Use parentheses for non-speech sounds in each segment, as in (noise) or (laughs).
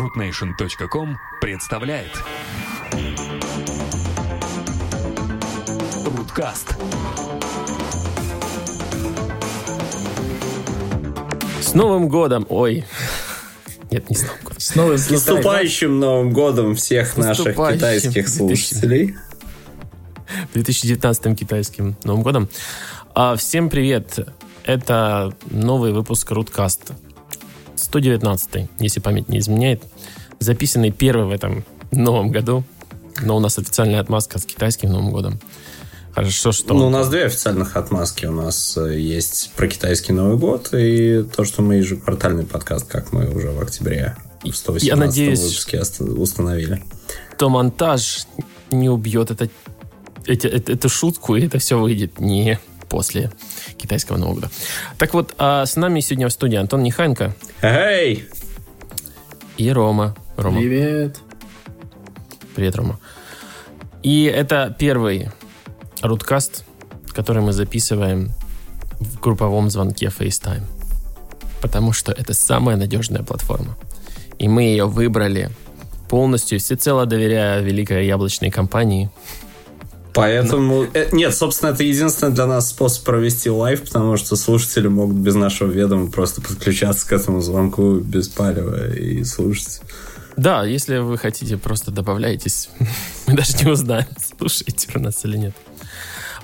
rootnation.com представляет Руткаст С Новым годом! Ой, нет, не с Новым годом. С новым С наступающим Новым годом всех наших китайских 2000. слушателей. 2019 китайским Новым годом. А, всем привет! Это новый выпуск Руткаста. 119 если память не изменяет. Записанный первый в этом новом году. Но у нас официальная отмазка с китайским Новым годом. Хорошо, что... Ну, у нас две официальных отмазки. У нас э, есть про китайский Новый год и то, что мы ежеквартальный подкаст, как мы уже в октябре в 118 Я надеюсь- выпуске установили. то монтаж не убьет это, эти- эт- эту шутку, и это все выйдет не после китайского Нового года. Так вот, а с нами сегодня в студии Антон Нехайенко Эй! и Рома. Рома. Привет. Привет, Рома. И это первый руткаст, который мы записываем в групповом звонке FaceTime. Потому что это самая надежная платформа. И мы ее выбрали полностью, всецело доверяя великой яблочной компании. Поэтому... э, Нет, собственно, это единственный для нас способ провести live, потому что слушатели могут без нашего ведома просто подключаться к этому звонку без палева и слушать. Да, если вы хотите, просто добавляйтесь. (laughs) Мы даже не узнаем, слушаете вы нас или нет.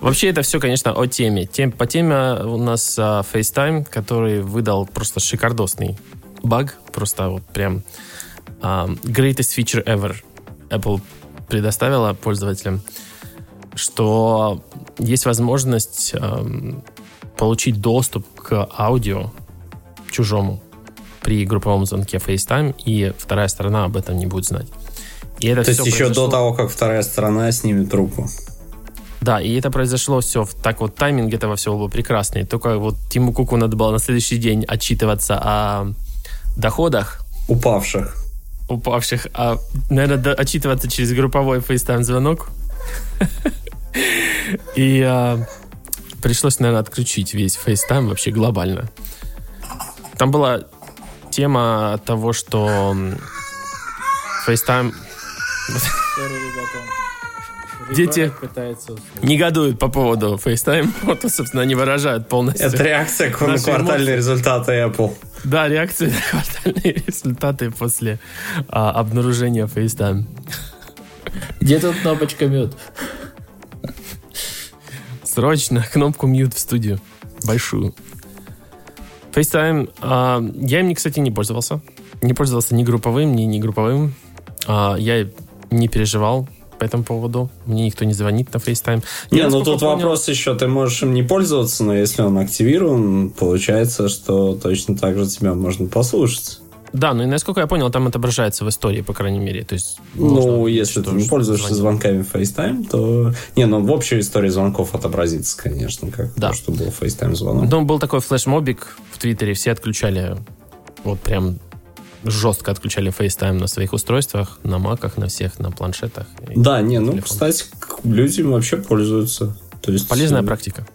Вообще это все, конечно, о теме. Тем, по теме у нас а, FaceTime, который выдал просто шикардосный баг. Просто вот прям а, greatest feature ever Apple предоставила пользователям, что есть возможность ам, получить доступ к аудио чужому при групповом звонке FaceTime, и вторая сторона об этом не будет знать. И это То есть еще до произошло- того, как вторая сторона снимет трубку. Да, и это произошло все в так вот тайминг этого всего был прекрасный. Только вот Тиму Куку надо было на следующий день отчитываться о доходах Упавших. упавших, а, наверное, до- отчитываться через групповой FaceTime звонок. (laughs) И а, пришлось, наверное, отключить весь FaceTime вообще глобально. Там была тема того, что FaceTime. (laughs) Дети. Негодует по поводу FaceTime. (laughs) Вот, собственно, они выражают полностью. Это реакция на квартальные эмоции. результаты Apple. Да, реакции (laughs) на квартальные результаты после а, обнаружения FaceTime. Где тут кнопочка мед? Срочно кнопку mute в студию. Большую. FaceTime. а, я им, кстати, не пользовался. Не пользовался ни групповым, ни не групповым. А, я не переживал по этому поводу. Мне никто не звонит на FaceTime. Не, Я, ну тут понял- вопрос еще, ты можешь им не пользоваться, но если он активирован, получается, что точно так же тебя можно послушать. Да, ну и насколько я понял, там отображается в истории, по крайней мере. То есть Ну, если ты не пользуешься звонками FaceTime, то... Не, ну в общей истории звонков отобразится, конечно, как Да. то, что был FaceTime звонок. Потом был такой флешмобик в Твиттере, все отключали, вот прям жестко отключали FaceTime на своих устройствах, на маках, на всех, на планшетах. Да, не, ну, телефон. кстати, люди вообще пользуются. То есть, Полезная э, практика.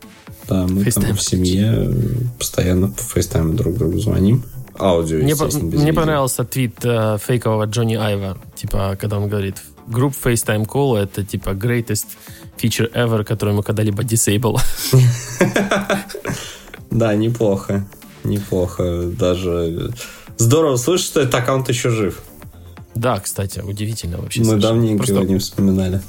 Да, мы там FaceTime в семье постоянно по FaceTime друг другу звоним. Аудио, Мне, по- мне видео. понравился твит э, фейкового Джонни Айва, типа, когда он говорит, групп FaceTime Call это типа greatest feature ever, который мы когда-либо disable. (laughs) Да, неплохо. Неплохо. Даже здорово слышать, что этот аккаунт еще жив. да, кстати, удивительно вообще. Мы давненько его не вспоминали.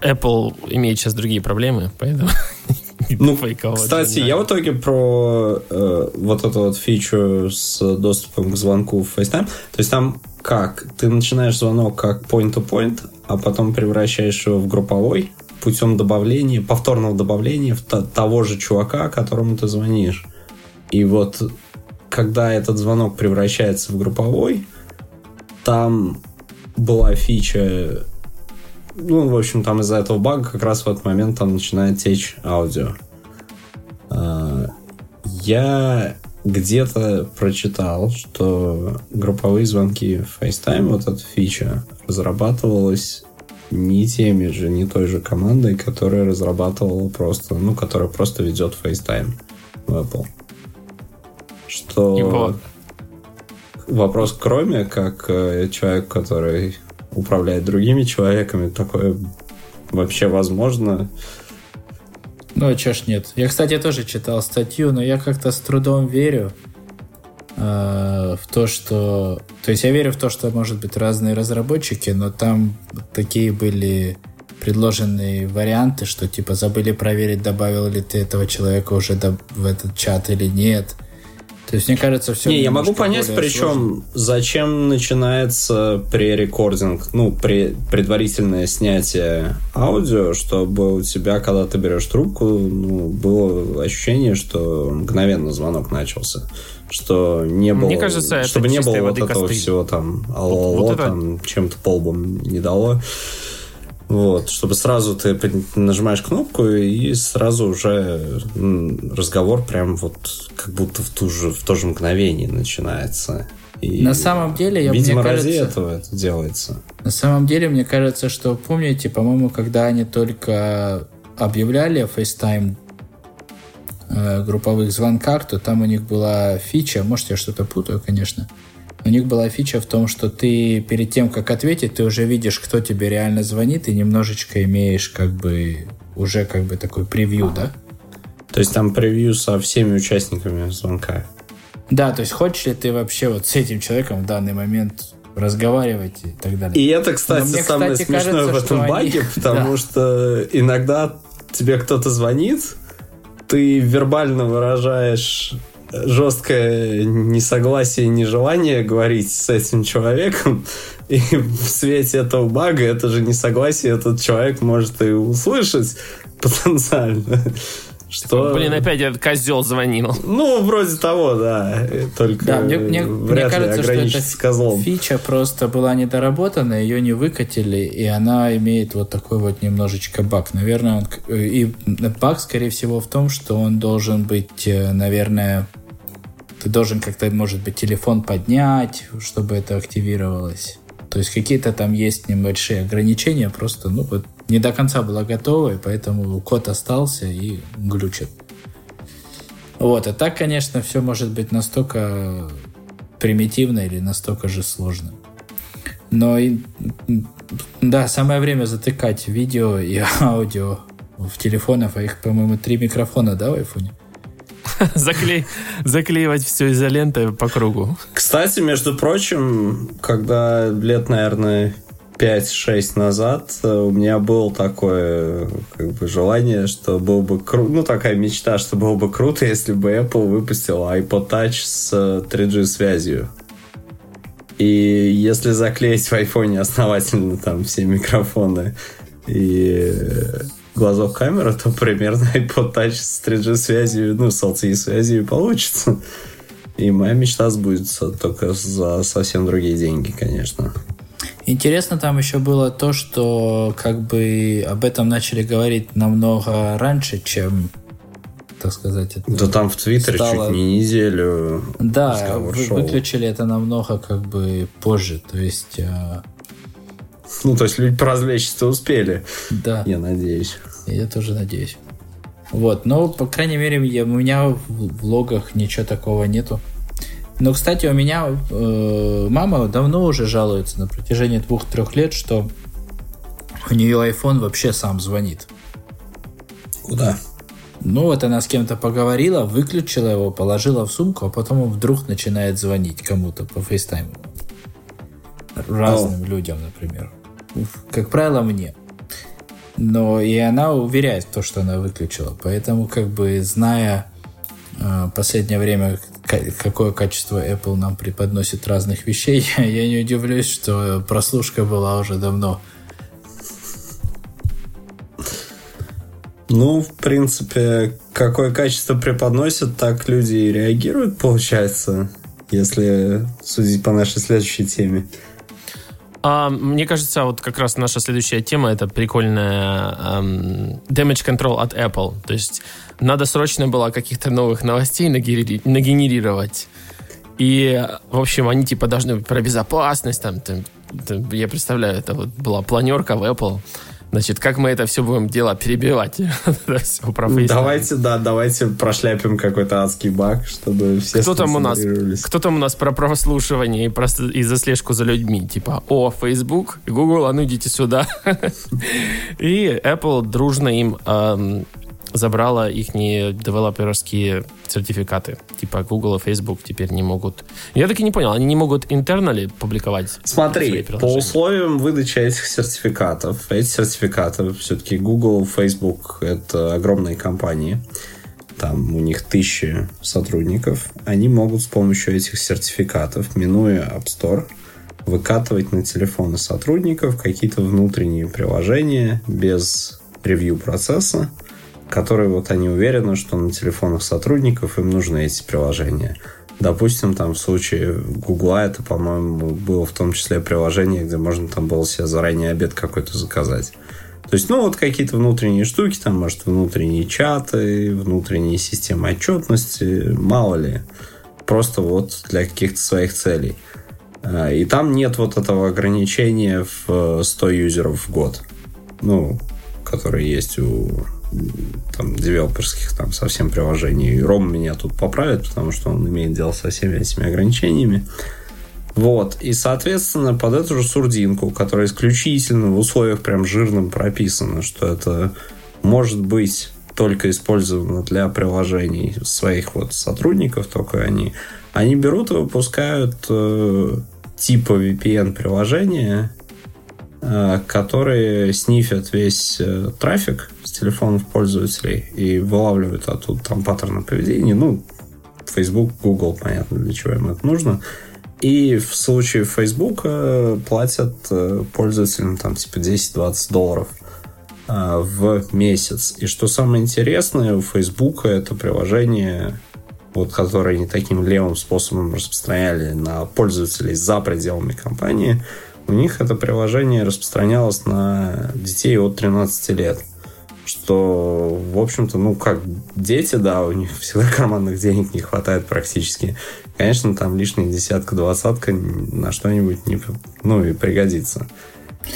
Apple имеет сейчас другие проблемы, поэтому... (laughs) (laughs) Ну, Кстати, я в итоге про э, вот эту вот фичу с доступом к звонку в FaceTime. То есть там как? Ты начинаешь звонок как point-to-point, а потом превращаешь его в групповой путем добавления, повторного добавления в то- того же чувака, которому ты звонишь. И вот когда этот звонок превращается в групповой, там была фича ну, в общем, там из-за этого бага как раз в этот момент там начинает течь аудио. А, Я где-то прочитал, что групповые звонки в FaceTime, вот эта фича, разрабатывалась не теми же, не той же командой, которая разрабатывала просто, ну, которая просто ведет FaceTime в Apple. Что... Его вопрос к Роме, как э, человек, который управляет другими человеками, такое вообще возможно? Ну, а чё ж нет. Я, кстати, тоже читал статью, но я как-то с трудом верю э, в то, что... То есть я верю в то, что, может быть, разные разработчики, но там такие были предложенные варианты, что, типа, забыли проверить, добавил ли ты этого человека уже в этот чат или нет. То есть, мне кажется, все... Не, я могу понять, причем, зачем начинается пререкординг, ну, при, предварительное снятие аудио, чтобы у тебя, когда ты берешь трубку, ну, было ощущение, что мгновенно звонок начался. Что не было... Мне кажется, это чтобы не было вот этого костыль. всего там, алло, Вот- вот это- там, чем-то полбом не дало. Вот, чтобы сразу ты нажимаешь кнопку и сразу уже разговор прям вот как будто в, ту же, в то же мгновение начинается. И, На самом деле, я, видимо, мне ради кажется, этого это делается. На самом деле, мне кажется, что помните, по-моему, когда они только объявляли FaceTime э, групповых звонках, то там у них была фича, может, я что-то путаю, конечно. У них была фича в том, что ты перед тем, как ответить, ты уже видишь, кто тебе реально звонит, и немножечко имеешь как бы уже как бы такой превью, да? То есть там превью со всеми участниками звонка. Да, то есть хочешь ли ты вообще вот с этим человеком в данный момент разговаривать и так далее. И это, кстати, Но мне, самое кстати, смешное кажется, в этом что они- баге, (laughs) (laughs) потому Да. что иногда тебе кто-то звонит, ты вербально выражаешь жесткое несогласие, нежелание говорить с этим человеком, и в свете этого бага это же несогласие этот человек может и услышать потенциально. Что... Блин, опять этот козел звонил. Ну, вроде того, да. Только Да, мне, мне- вряд мне кажется, ли что эта козлом. фича просто была недоработана, ее не выкатили, и она имеет вот такой вот немножечко баг. Наверное, он, и баг, скорее всего, в том, что он должен быть, э, наверное, ты должен как-то, может быть, телефон поднять, чтобы это активировалось. То есть какие-то там есть небольшие ограничения, просто, ну, вот не до конца было готово, и поэтому код остался и глючит. Вот, а так, конечно, все может быть настолько примитивно или настолько же сложно. Но, и, да, самое время затыкать видео и (laughs) аудио в телефонах, а их, по-моему, три микрофона, да, в айфоне? (laughs) Заклеивать все изолентой по кругу. Кстати, между прочим, когда лет, наверное, 5-6 назад э, у меня было такое как бы желание, что было бы круто, ну такая мечта, что было бы круто, если бы Apple выпустила iPod Touch с э, 3G связью. И если заклеить в айфоне основательно там все микрофоны и э, глазок камеры, то примерно (laughs) iPod Touch с 3G связью, ну, с LTE связью получится. И моя мечта сбудется только за совсем другие деньги, конечно. Интересно там еще было то, что как бы об этом начали говорить намного раньше, чем, так сказать, это... Да там в Твиттере Стало- чуть не неделю Да, вы- шел. выключили это намного как бы позже, то есть, э, Ну, то есть люди поразвлечься успели, да. я надеюсь. Я тоже надеюсь. Вот, но, по крайней мере, я- у меня в влогах ничего такого нету. Но, кстати, у меня э, мама давно уже жалуется на протяжении двух-трех лет, что у нее iPhone вообще сам звонит. Куда? Ну вот она с кем-то поговорила, выключила его, положила в сумку, а потом он вдруг начинает звонить кому-то по фейстайму. Разным людям, например. Как правило, мне. Но и она уверяет то, что она выключила. Поэтому, как бы, зная э, последнее время, ка- какое качество Apple нам преподносит разных вещей, (laughs) я не удивлюсь, что прослушка была уже давно. Ну, в принципе, какое качество преподносят, так люди и реагируют, получается, если судить по нашей следующей теме. А, мне кажется, вот как раз наша следующая тема это прикольная эм, damage control от Apple. То есть надо срочно было каких-то новых новостей нагенери- нагенерировать. И, в общем, они типа должны быть про безопасность. Там, там, там, я представляю, это вот была планерка в Apple. Значит, как мы это все будем дело перебивать? (laughs) все про Давайте, да, давайте прошляпим какой-то адский баг, чтобы все кто там у нас, Кто там у нас про прослушивание и, про, и за слежку за людьми? Типа, о, Facebook, Google, а ну идите сюда. (laughs) и Apple дружно им эм, забрала их девелоперские сертификаты. Типа Google и Facebook теперь не могут... Я так и не понял, они не могут интернали публиковать Смотри, по условиям выдачи этих сертификатов, эти сертификаты все-таки Google, Facebook — это огромные компании, там у них тысячи сотрудников, они могут с помощью этих сертификатов, минуя App Store, выкатывать на телефоны сотрудников какие-то внутренние приложения без ревью процесса, которые вот они уверены, что на телефонах сотрудников им нужны эти приложения. Допустим, там в случае Гугла это, по-моему, было в том числе приложение, где можно там было себе заранее обед какой-то заказать. То есть, ну, вот какие-то внутренние штуки, там, может, внутренние чаты, внутренние системы отчетности, мало ли. Просто вот для каких-то своих целей. А, и там нет вот этого ограничения в 100 юзеров в год. Ну, которые есть у там, девелоперских там совсем приложений. Ром меня тут поправит, потому что он имеет дело со всеми этими ограничениями. Вот. И, соответственно, под эту же сурдинку, которая исключительно в условиях прям жирным прописано, что это может быть только использовано для приложений своих вот сотрудников, только они, они берут и выпускают э, типа VPN-приложения, э, которые снифят весь э, трафик с телефонов пользователей и вылавливают оттуда там паттерны поведения. Ну, Facebook, Google, понятно, для чего им это нужно. И в случае Facebook э, платят э, пользователям там типа 10-20 долларов э, в месяц. И что самое интересное, у Facebook это приложение, вот, которое они таким левым способом распространяли на пользователей за пределами компании, у них это приложение распространялось на детей от 13 лет что, в общем-то, ну, как дети, да, у них (laughs) всегда карманных денег не хватает практически. Конечно, там лишняя десятка-двадцатка на что-нибудь не, ну, и пригодится.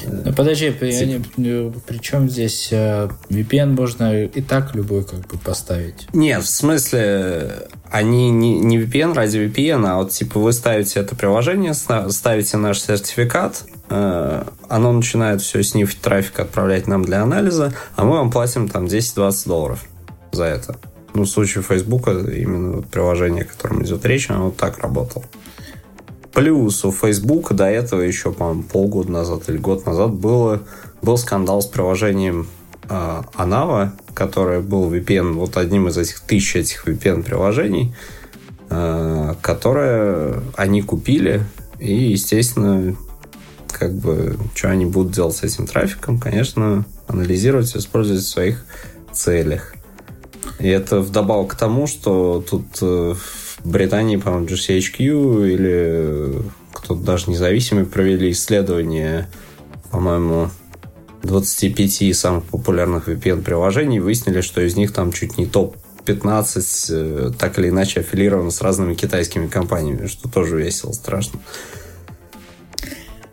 Ну, подожди, при, ну, при чем здесь э, VPN можно и так любой как бы поставить? Нет, в смысле, они не, не VPN ради VPN, а вот типа вы ставите это приложение, ставите наш сертификат, Э, оно начинает все снифить трафик, отправлять нам для анализа, а мы вам платим там 10-20 долларов за это. Ну, в случае Facebook, именно приложение, о котором идет речь, оно вот так работало. Плюс у Facebook до этого еще, по-моему, полгода назад или год назад было, был скандал с приложением э, Anava, которое был VPN, вот одним из этих тысяч этих VPN-приложений, э, которое они купили, и, естественно, как бы, что они будут делать с этим трафиком, конечно, анализировать и использовать в своих целях. И это вдобавок к тому, что тут э, в Британии, по-моему, GCHQ или кто-то даже независимый провели исследование, по-моему, 25 самых популярных VPN-приложений, выяснили, что из них там чуть не топ-15 э, так или иначе аффилировано с разными китайскими компаниями, что тоже весело, страшно.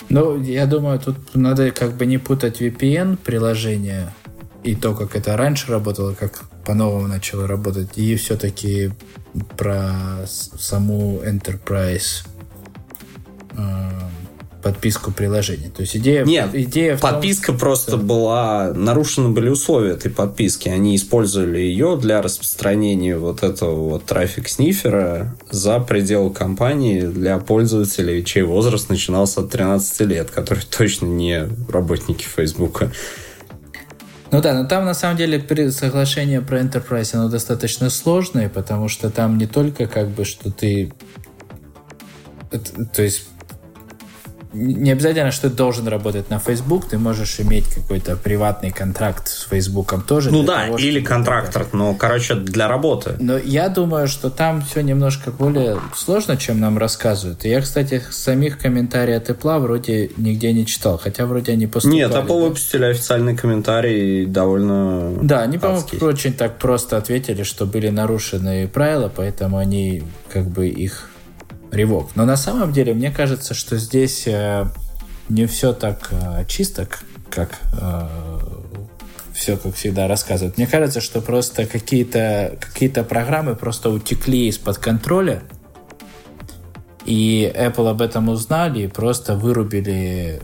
Ну, я думаю, тут надо как бы не путать VPN приложение и то, как это раньше работало, как по-новому начало работать, и все-таки про саму Enterprise э, подписку приложений. То есть идея... Нет, идея в подписка том, просто что... была... Нарушены были условия этой подписки. Они использовали ее для распространения вот этого вот трафик-снифера за пределы компании для пользователей, чей возраст начинался от 13 лет, которые (laughs) точно не работники Фейсбука. Ну да, но там на самом деле соглашение про Enterprise, оно достаточно сложное, потому что там не только как бы, что ты то есть не обязательно, что ты должен работать на Facebook, ты можешь иметь какой-то приватный контракт с Facebook тоже. Ну да, того, или контрактор, это... но, короче, для работы. Но я думаю, что там все немножко более сложно, чем нам рассказывают. И я, кстати, самих комментариев от Apple вроде нигде не читал, хотя вроде они поступали. Нет, Apple выпустили официальный комментарий довольно Да, они, по-моему, очень так просто ответили, что были нарушены правила, поэтому они как бы их ревок. Но на самом деле мне кажется, что здесь э, не все так э, чисто, как э, все, как всегда, рассказывают. Мне кажется, что просто какие-то какие программы просто утекли из-под контроля, и Apple об этом узнали и просто вырубили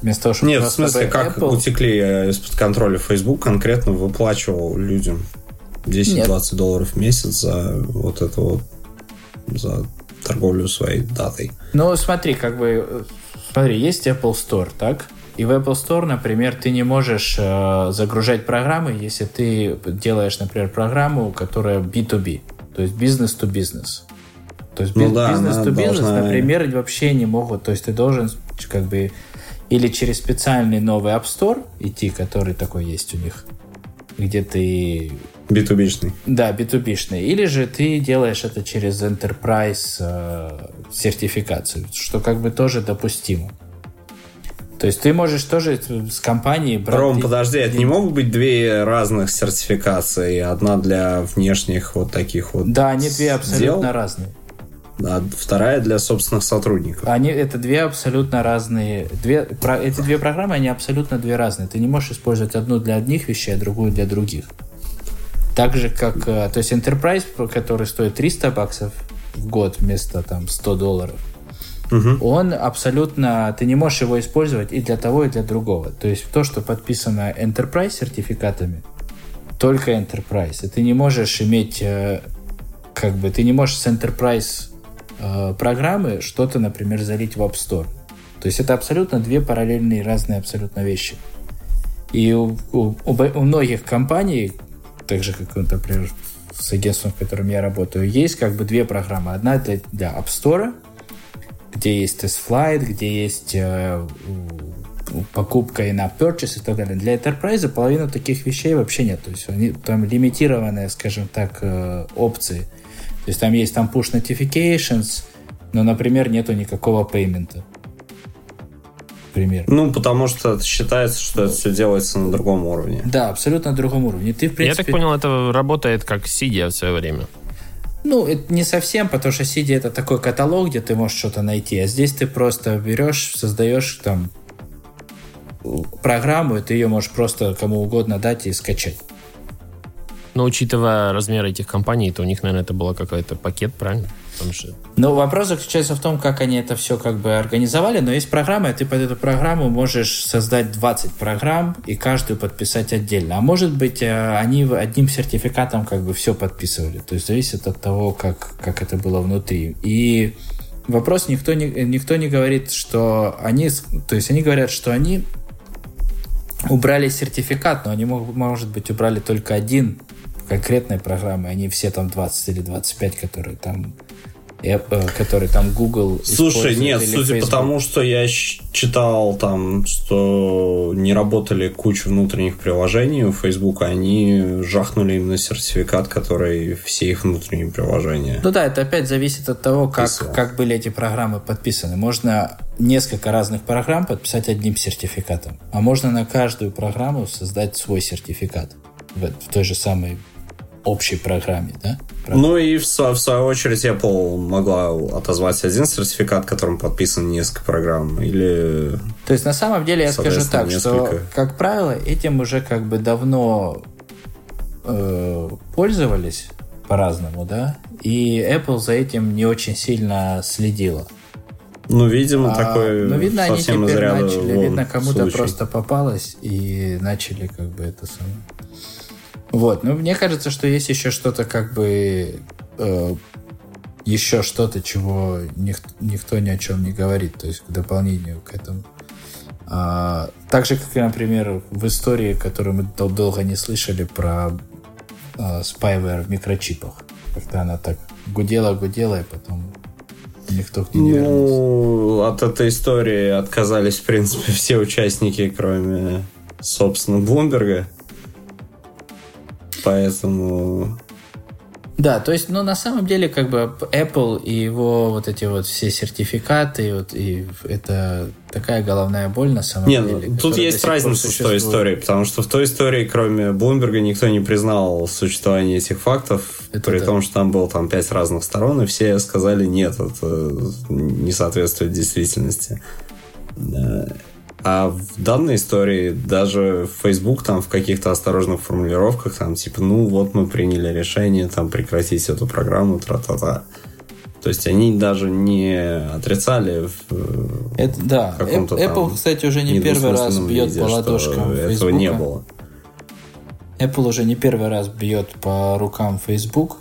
вместо того, чтобы Нет, в смысле, как Apple... утекли из-под контроля Facebook конкретно выплачивал людям 10-20 долларов в месяц за вот это вот за торговлю своей датой. Ну, смотри, как бы смотри, есть Apple Store, так? И в Apple Store, например, ты не можешь э, загружать программы, если ты делаешь, например, программу, которая B2B, то есть бизнес-to-бизнес. То есть ну, бизнес-то-бизнес, должна... например, вообще не могут. То есть ты должен как бы или через специальный новый App Store идти, который такой есть у них, где ты... B2B-шный. Да, B2B-шный. Или же ты делаешь это через Enterprise э, сертификацию, что как бы тоже допустимо. То есть ты можешь тоже с компанией брать... Ром, подожди, это не могут быть две разных сертификации? Одна для внешних вот таких вот Да, они две абсолютно дел? разные а вторая для собственных сотрудников. Они, это две абсолютно разные... Две, про, эти две программы, они абсолютно две разные. Ты не можешь использовать одну для одних вещей, а другую для других. Так же, как... Э, то есть Enterprise, который стоит 300 баксов в год вместо там 100 долларов, угу. он абсолютно... Ты не можешь его использовать и для того, и для другого. То есть то, что подписано Enterprise сертификатами, только Enterprise. И ты не можешь иметь э, как бы ты не можешь с Enterprise э, программы что-то, например, залить в App Store. То есть это абсолютно две параллельные разные абсолютно вещи. И у, у, у многих компаний, так же как, например, с агентством, в котором я работаю, есть как бы две программы. Одна для, для App Store, где есть TestFlight, где есть э, покупка и на purchase и так далее. Для Enterprise половину таких вещей вообще нет. То есть они там лимитированные, скажем так, э, опции. То есть там есть там push notifications, но, например, нету никакого пеймента. Пример. Ну, потому что считается, что это все делается на другом уровне. Да, абсолютно на другом уровне. Ты, в принципе... Я так понял, это работает как Cydia в свое время. Ну, это не совсем, потому что Cydia это такой каталог, где ты можешь что-то найти, а здесь ты просто берешь, создаешь там программу, и ты ее можешь просто кому угодно дать и скачать. Но учитывая размер этих компаний, то у них, наверное, это был какой-то пакет, правильно? Потому что... Ну, вопрос заключается в том, как они это все как бы организовали, но есть программа, и ты под эту программу можешь создать 20 программ и каждую подписать отдельно. А может быть, э, они одним сертификатом как бы все подписывали. То есть зависит от того, как, как это было внутри. И вопрос никто не, никто не говорит, что они... То есть они говорят, что они убрали сертификат, но они, может быть, убрали только один конкретной программы, они все там 20 или 25, которые там э, который там Google Слушай, нет, судя Facebook. по тому, что я читал там, что не работали куча внутренних приложений у Facebook, они жахнули именно сертификат, который все их внутренние приложения. Ну да, это опять зависит от того, как, как были эти программы подписаны. Можно несколько разных программ подписать одним сертификатом, а можно на каждую программу создать свой сертификат в, в той же самой общей программе, да? Ну и в, в свою очередь Apple могла отозвать один сертификат, которым подписан несколько программ, или... То есть на самом деле я скажу так, несколько... что, как правило, этим уже как бы давно э, пользовались по-разному, да, и Apple за этим не очень сильно следила. Ну, видимо, а, такой Ну, видно, они теперь начали, видно, кому-то просто попалось и начали как бы это самое вот, ну мне кажется, что есть еще что-то как бы э, еще что-то, чего никто, никто ни о чем не говорит, то есть к дополнению к этому. А, так же, как, например, в истории, которую мы дол- долго не слышали про а, spyware в микрочипах. Как-то она так гудела-гудела, и потом никто к ней не вернулся. Ну, от этой истории отказались, в принципе, все участники, кроме, собственно, Блумберга. Поэтому... Да, то есть, ну, на самом деле, как бы Apple и его вот эти вот все сертификаты, вот, и это такая головная боль на самом Не, деле. Ну, тут есть разница с той историей, потому что в той истории, кроме Блумберга, никто не признал существование этих фактов, это при да. том, что там было там пять разных сторон, и все сказали, нет, это не соответствует действительности. А в данной истории даже Facebook там в каких-то осторожных формулировках там типа, ну вот мы приняли решение там прекратить эту программу, тра-та-та. То есть они даже не отрицали в э, это, да. каком-то Apple, там кстати, уже не первый раз бьет виде, по ладошкам Этого не было. Apple уже не первый раз бьет по рукам Facebook.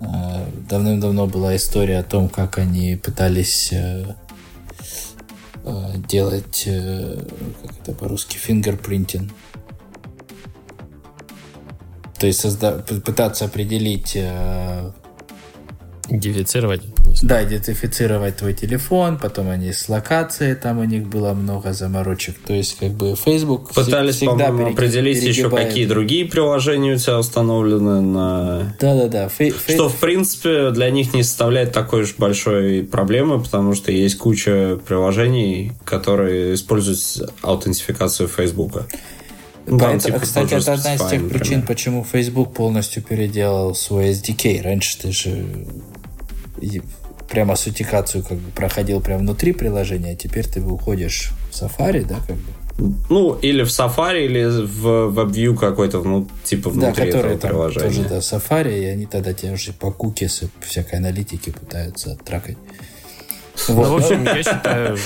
Э, давным-давно была история о том, как они пытались э, делать, как это по-русски, фингерпринтинг. То есть созда- пытаться определить Идентифицировать? Да, идентифицировать твой телефон, потом они с локацией, там у них было много заморочек. То есть, как бы Facebook Пытались, всегда по-моему, определить еще, какие другие приложения у тебя установлены на... Да-да-да. Фей- Что, в принципе, для них не составляет такой уж большой проблемы, потому что есть куча приложений, которые используют аутентификацию Facebook. Поэтому, типа, кстати, это одна из тех причин, почему Facebook полностью переделал свой SDK. Раньше ты же прямо аутентикацию как бы проходил прямо внутри приложения, а теперь ты уходишь в Safari, да, как бы? Ну, или в Safari, или в WebView какой-то, ну, типа внутри да, которые этого там приложения. тоже, да, Safari, и они тогда тебя уже по кукисы, всякой аналитики пытаются тракать. Вот. Ну, в общем, я считаю...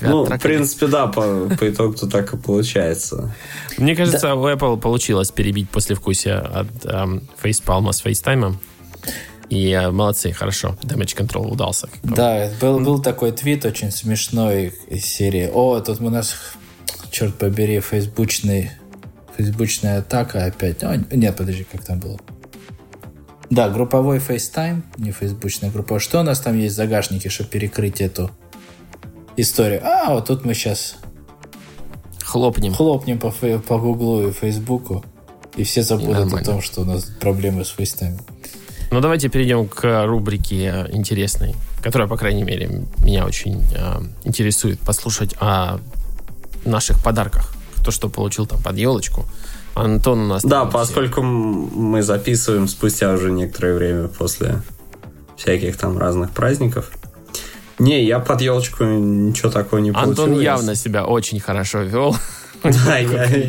Ну, в принципе, да, по, по итогу так и получается. Мне кажется, у Apple получилось перебить послевкусие от эм, Facepalm с FaceTime. И э, молодцы, хорошо. Damage Control удался. Да, был, был такой твит очень смешной из серии. О, тут у нас, черт побери, фейсбучный, фейсбучная атака опять. О, нет, подожди, как там было? Да, групповой FaceTime, не фейсбучная группа. Что у нас там есть в загашнике, чтобы перекрыть эту историю? А, вот тут мы сейчас хлопнем. Хлопнем по, по Гуглу и Фейсбуку. И все забудут о том, что у нас проблемы с FaceTime. Ну, давайте перейдем к рубрике интересной, которая, по крайней мере, меня очень э, интересует послушать о наших подарках. Кто что получил там под елочку. Антон у нас... Да, поскольку мы записываем спустя уже некоторое время после всяких там разных праздников. Не, я под елочку ничего такого не получил. Антон явно себя очень хорошо вел. Да, (laughs) я,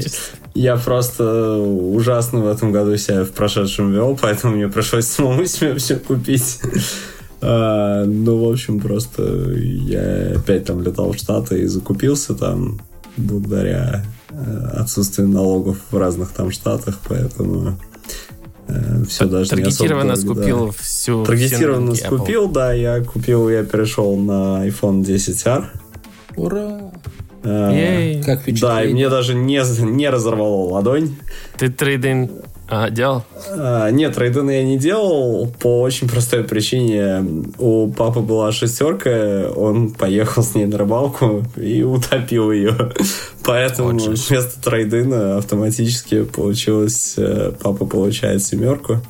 я просто ужасно в этом году себя в прошедшем вел, поэтому мне пришлось самому (laughs) себе все купить. А, ну, в общем, просто я опять там летал в Штаты и закупился там благодаря Э, отсутствие налогов в разных там штатах, поэтому э, все даже Таргетированно не особо скупил да. всю Таргетированно скупил, да, я купил, я перешел на iPhone 10R. Ура! Э, как Да, и мне даже не, не разорвало ладонь. Ты трейдинг а, делал? А, нет, трейдин я не делал по очень простой причине. У папы была шестерка, он поехал с ней на рыбалку и утопил ее. (laughs) Поэтому вот вместо трейдина автоматически получилось, э, папа получает семерку.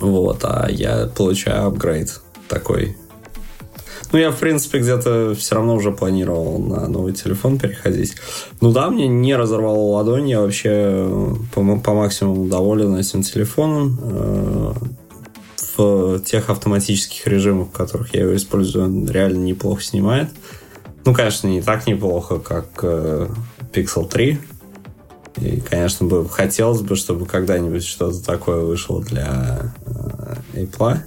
Вот, а я получаю апгрейд такой ну, я, в принципе, где-то все равно уже планировал на новый телефон переходить. Ну да, мне не разорвало ладонь, я вообще э, по, по максимуму доволен этим телефоном. Э, в тех автоматических режимах, в которых я его использую, он реально неплохо снимает. Ну, конечно, не так неплохо, как э, Pixel 3. И, конечно, бы хотелось бы, чтобы когда-нибудь что-то такое вышло для Apple.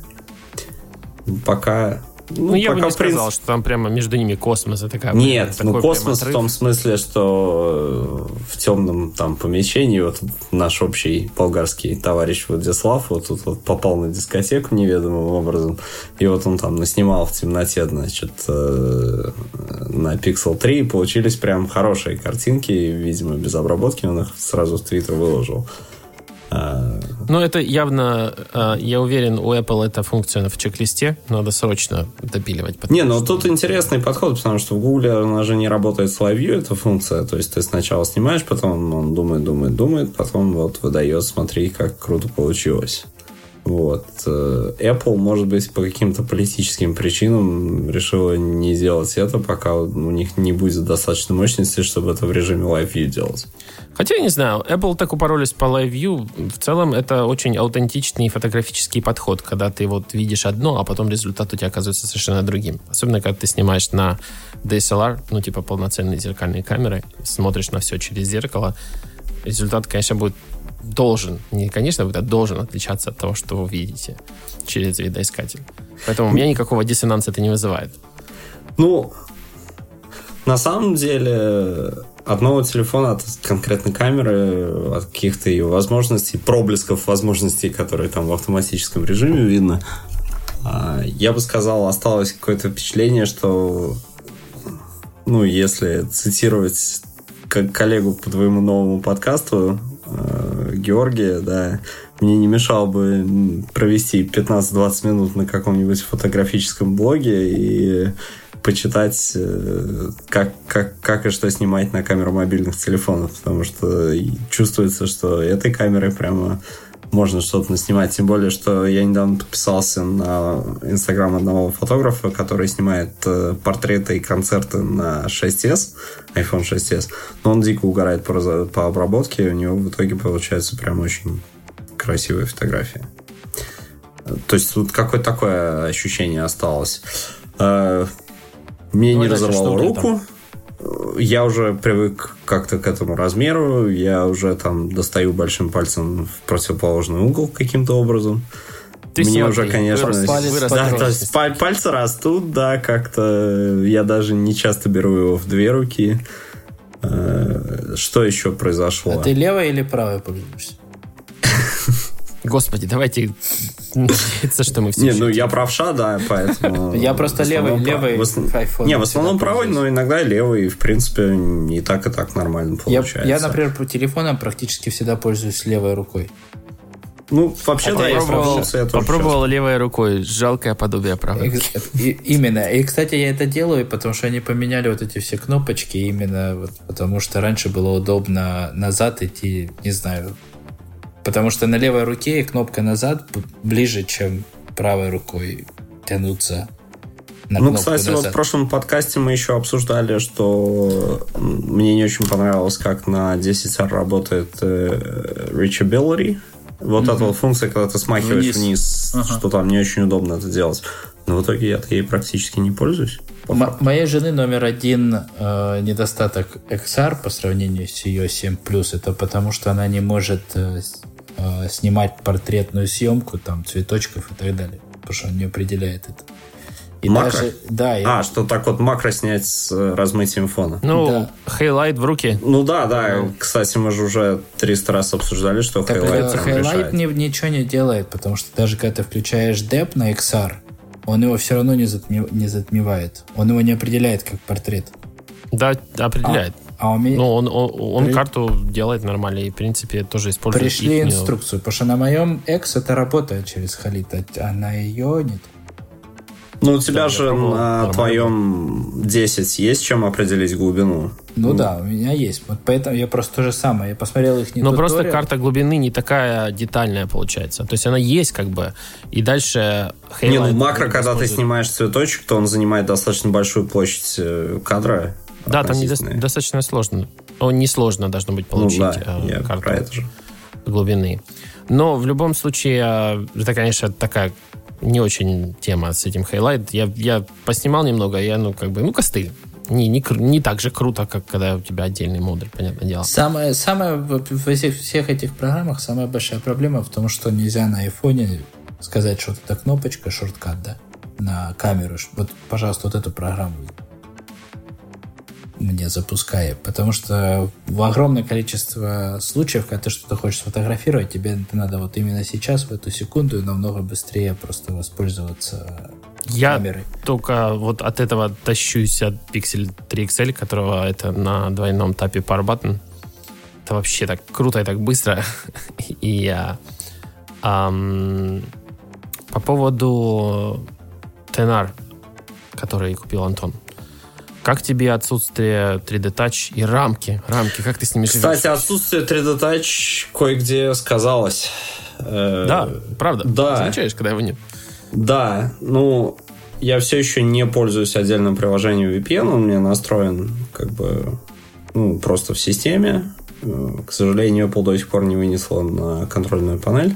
Пока ну, ну я бы не сказал, принцип... что там прямо между ними космос. Это как Нет, ну космос в том смысле, что э, в темном там помещении вот наш общий болгарский товарищ Владислав вот тут вот попал на дискотеку неведомым образом, и вот он там наснимал в темноте, значит, э, на Pixel 3, и получились прям хорошие картинки, видимо, без обработки, он их сразу в Твиттер выложил. Ну, это явно, а, я уверен, у Apple эта функция в чек-листе. Надо срочно допиливать. Не, ну тут интересный подход, потому что в Google она же не работает с Live View, эта функция. То есть ты сначала снимаешь, потом он думает, думает, думает, потом вот выдает, смотри, как круто получилось. Вот. Э, Apple, может быть, по каким-то политическим причинам решила не сделать это, пока у них не будет достаточно мощности, чтобы это в режиме Live View делать. Хотя, я не знаю, Apple так упоролись по Live View. В целом, это очень аутентичный фотографический подход, когда ты вот видишь одно, а потом результат у тебя оказывается совершенно другим. Особенно, когда ты снимаешь на DSLR, ну, типа полноценные зеркальные камеры, смотришь на все через зеркало, результат, конечно, будет должен, не конечно а должен отличаться от того, что вы видите через видоискатель. Поэтому у меня никакого диссонанса это не вызывает. Ну, на самом деле, одного телефона от конкретной камеры, от каких-то ее возможностей, проблесков возможностей, которые там в автоматическом режиме видно, а, я бы сказал, осталось какое-то впечатление, что, ну, если цитировать коллегу по твоему новому подкасту, Георгия, да, мне не мешало бы провести 15-20 минут на каком-нибудь фотографическом блоге и почитать, э, как, как, как и что снимать на камеру мобильных телефонов, потому что чувствуется, что этой камерой прямо можно что-то наснимать. Тем более, что я недавно подписался на инстаграм одного фотографа, который снимает э, портреты и концерты на 6s, iPhone 6s. Но он дико угорает по, по обработке, и у него в итоге получается прям очень красивые фотографии. То есть вот какое-то такое ощущение осталось. Э, мне ну, не разорвало руку. Там? Я уже привык как-то к этому размеру, я уже там достаю большим пальцем в противоположный угол каким-то образом. Ты Мне смотри, уже, конечно, вырос, вырос, да, то есть пальцы растут, да, как-то я даже не часто беру его в две руки. Э, что еще произошло? А ты левой или правой пользуешься? Господи, давайте надеяться, что мы все... Не, ну я правша, да, поэтому... (laughs) Я просто левый, левый iPhone. Не, в основном правый, но иногда левый, в принципе, не так и так нормально получается. Я, например, по телефону практически всегда пользуюсь левой рукой. Ну, вообще, да, я попробовал, я попробовал левой рукой. Жалкое подобие правой. И, именно. И, кстати, я это делаю, потому что они поменяли вот эти все кнопочки именно вот, потому что раньше было удобно назад идти, не знаю, Потому что на левой руке кнопка назад ближе, чем правой рукой тянуться на ну, кстати, назад. вот в прошлом подкасте мы еще обсуждали, что мне не очень понравилось, как на 10R работает э, reachability. Вот mm-hmm. эта вот функция, когда ты смахиваешь вниз, вниз ага. что там не очень удобно это делать. Но в итоге я ей практически не пользуюсь. М- моей жены номер один э, недостаток XR по сравнению с ее 7 это потому что она не может э, э, снимать портретную съемку, там, цветочков и так далее. Потому что он не определяет это. И макро? Даже, да, а, и... что так вот макро снять с э, размытием фона. Ну, да. Halide в руки. Ну да, да. Ну. Кстати, мы же уже 300 раз обсуждали, что так, Halide э, Halide не, ничего не делает, потому что даже когда ты включаешь depth на XR, он его все равно не, затме, не затмевает. Он его не определяет как портрет. Да, определяет. А, а у меня... Ну, он, он, он При... карту делает нормально и, в принципе, тоже использует Пришли ихнюю... инструкцию, потому что на моем X это работает через Халит, а на ее нет. Ну, у тебя да, же на нормально. твоем 10 есть чем определить глубину? Ну, ну да, у меня есть. Вот поэтому я просто то же самое. Я посмотрел их не Но просто карта глубины не такая детальная получается. То есть она есть как бы. И дальше... Не, ну макро, когда ты снимаешь цветочек, то он занимает достаточно большую площадь э, кадра. Да, там достаточно сложно. О, несложно должно быть получить ну, да, э, карту про это же. глубины. Но в любом случае, э, это, конечно, такая не очень тема с этим Halide. Я, я поснимал немного, я, ну, как бы, ну, костыль. Не, не, не так же круто, как когда у тебя отдельный модуль, понятное дело. Самое, самое в, в всех, всех этих программах самая большая проблема в том, что нельзя на айфоне сказать, что это кнопочка, шорткат, да, на камеру. Вот, пожалуйста, вот эту программу мне запускай, потому что в огромное количество случаев, когда ты что-то хочешь сфотографировать, тебе надо вот именно сейчас, в эту секунду, намного быстрее просто воспользоваться я камерой. только вот от этого тащусь от Pixel 3 XL, которого это на двойном тапе Power Button. Это вообще так круто и так быстро. (laughs) и. Эм, по поводу Тенар, который купил Антон. Как тебе отсутствие 3D Touch и рамки? Рамки, как ты с ними Кстати, живешь? отсутствие 3D Touch кое-где сказалось. Э, Да, правда. Да. Замечаешь, когда его нет? Да, ну, я все еще не пользуюсь отдельным приложением VPN, он меня настроен как бы ну, просто в системе. Э, К сожалению, Apple до сих пор не вынесла на контрольную панель.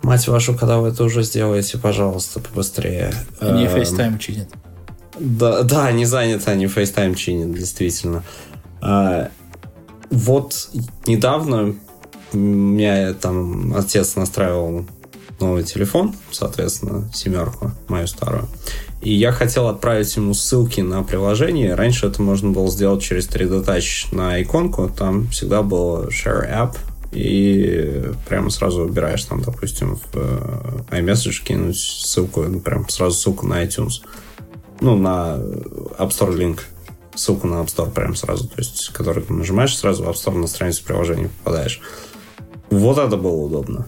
Мать вашу, когда вы это уже сделаете, пожалуйста, побыстрее. Эм, FaceTime чинят. Да, да, они заняты, они FaceTime чинят, действительно. А, вот недавно меня там отец настраивал новый телефон, соответственно, семерку, мою старую. И я хотел отправить ему ссылки на приложение. Раньше это можно было сделать через 3D Touch на иконку. Там всегда был Share App. И прямо сразу выбираешь там, допустим, в э, iMessage кинуть ссылку, ну, прям сразу ссылку на iTunes. Ну, на App Store Link. Ссылку на App Store прям сразу. То есть, который ты нажимаешь, сразу в App Store на страницу приложения попадаешь. Вот это было удобно.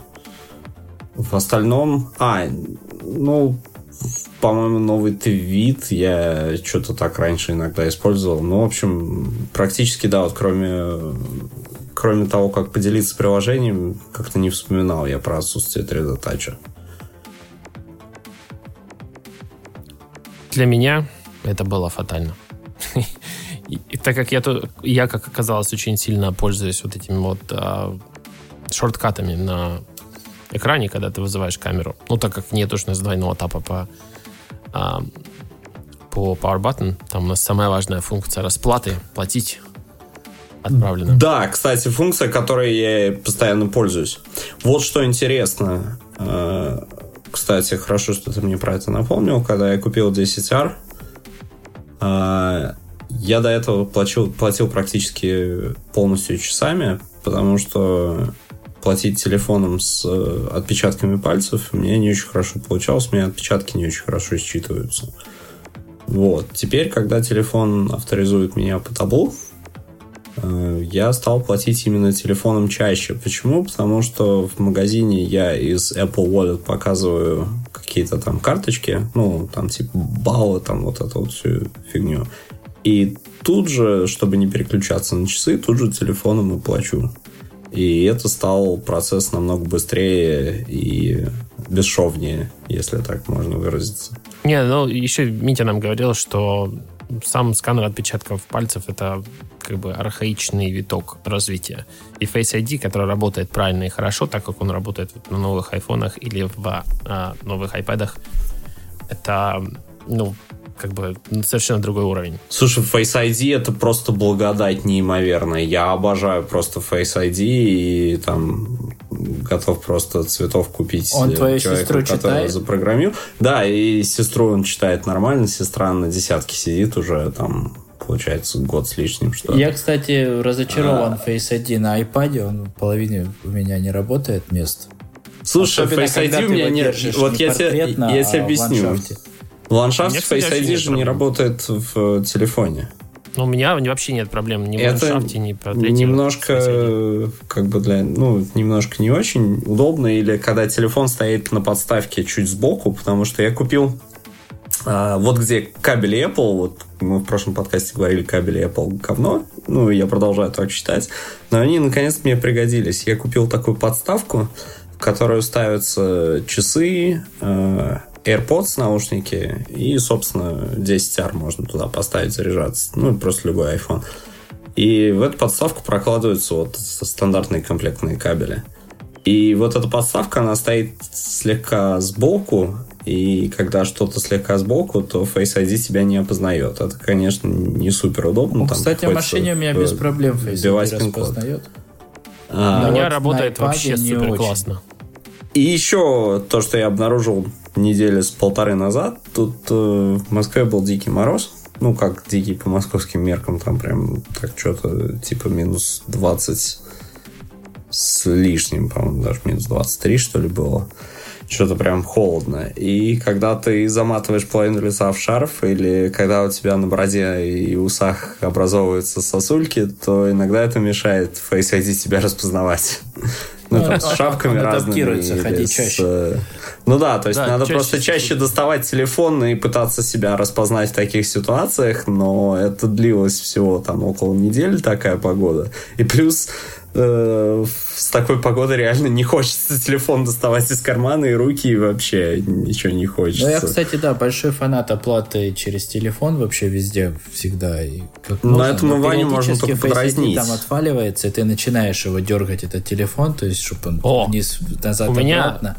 В остальном... А, ну, по-моему, новый твит я что-то так раньше иногда использовал. Ну, в общем, практически, да, вот кроме, кроме того, как поделиться приложением, как-то не вспоминал я про отсутствие 3D Для меня это было фатально. И, и так как я, то, я, как оказалось, очень сильно пользуюсь вот этими вот а, шорткатами на экране, когда ты вызываешь камеру. Ну, так как нет уж двойного тапа по, а, по Power Button, там у нас самая важная функция расплаты, платить отправлено. Да, кстати, функция, которой я постоянно пользуюсь. Вот что интересно. Кстати, хорошо, что ты мне про это напомнил. Когда я купил 10R, э, я до этого платил, платил практически полностью часами, потому что платить телефоном с э, отпечатками пальцев меня не очень хорошо получалось, у меня отпечатки не очень хорошо считываются. Вот. Теперь, когда телефон авторизует меня по таблу, э, я стал платить именно телефоном чаще. Почему? Потому что в магазине я из Apple Wallet показываю какие-то там карточки, ну, там типа баллы, там вот эту вот всю фигню. И тут же, чтобы не переключаться на часы, тут же телефоном и плачу. И это стал процесс намного быстрее и бесшовнее, если так можно выразиться. Не, ну еще Митя нам говорил, что сам сканер отпечатков пальцев это как бы архаичный виток развития. И Face ID, который работает правильно и хорошо, так как он работает на новых айфонах или в а, новых айпадах, это, ну, как бы совершенно другой уровень. Слушай, Face ID это просто благодать неимоверная. Я обожаю просто Face ID и там готов просто цветов купить Он твою человеку, сестру читает? запрограммировал. Да, и сестру он читает нормально. Сестра на десятке сидит уже там, получается, год с лишним. Что Я, кстати, разочарован А. Face ID на iPad. Он в половине у меня не работает мест. Слушай, Особенно, Face ID у меня держишь Вот не я тебе, я тебе а объясню. ландшафте. В ландшафте Мне, кстати, Face ID же не работает в э, телефоне. Но у меня вообще нет проблем ни в ландшафте, ни портрете. немножко, как бы для, ну, немножко не очень удобно, или когда телефон стоит на подставке чуть сбоку, потому что я купил а, вот где кабели Apple, вот мы в прошлом подкасте говорили, кабели Apple говно, ну, я продолжаю так считать, но они наконец мне пригодились. Я купил такую подставку, в которую ставятся часы, э, AirPods наушники и, собственно, 10R можно туда поставить, заряжаться. Ну, и просто любой iPhone. И в эту подставку прокладываются вот стандартные комплектные кабели. И вот эта подставка, она стоит слегка сбоку, и когда что-то слегка сбоку, то Face ID тебя не опознает. Это, конечно, не супер удобно. Ну, там кстати, в машине у меня без проблем Face ID распознает. А, У меня вот работает вообще супер очень. классно. И еще то, что я обнаружил недели с полторы назад, тут э, в Москве был дикий мороз. Ну, как дикий по московским меркам, там прям так что-то типа минус 20 с лишним, по-моему, даже минус 23, что ли, было. Что-то прям холодно. И когда ты заматываешь половину лица в шарф, или когда у тебя на бороде и усах образовываются сосульки, то иногда это мешает Face ID тебя распознавать. (laughs) Ну, там, с шапками разными. адаптируется, или ходить с, чаще. э, Ну да, то есть Да, надо чаще просто всего. чаще доставать телефон и пытаться себя распознать в таких ситуациях, но это длилось всего там около недели такая погода. И плюс э, с такой погодой реально не хочется телефон доставать из кармана и руки, и вообще ничего не хочется. Ну, я, кстати, да, большой фанат оплаты через телефон вообще везде, всегда. И как Но можно. этому Ваню можно только подразнить. там отваливается, и ты начинаешь его дергать, этот телефон, то есть, чтобы он О, вниз, назад, у меня- обратно.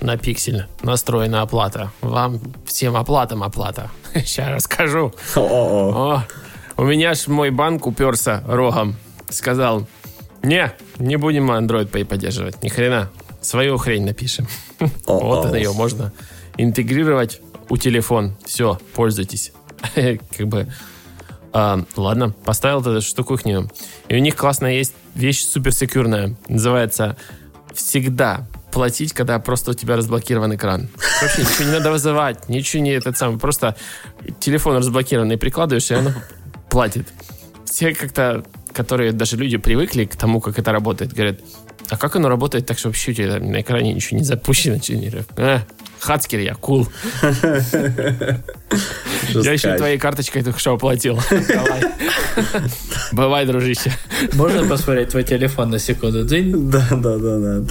На пиксель настроена оплата. Вам всем оплатам оплата. (laughs) Сейчас расскажу. О, у меня ж мой банк уперся рогом. Сказал, не, не будем мы Android Pay поддерживать. Ни хрена. Свою хрень напишем. (laughs) Вот это ее можно интегрировать у телефон. Все, пользуйтесь. (laughs) Как бы... а, ладно, поставил эту штуку ним. И у них классная есть вещь суперсекьюрная. Называется «Всегда платить, когда просто у тебя разблокирован экран». Вообще ничего не надо вызывать, ничего не этот самый. Просто телефон разблокированный прикладываешь, и оно платит. Все как-то, которые даже люди привыкли к тому, как это работает, говорят, а как оно работает так, что вообще у тебя на экране ничего не запущено? ничего не... Э, Хацкер я, кул. Я еще твоей карточкой только что оплатил. Давай. Бывай, дружище. Можно посмотреть твой телефон на секунду? Дзынь. Да, да, да, да.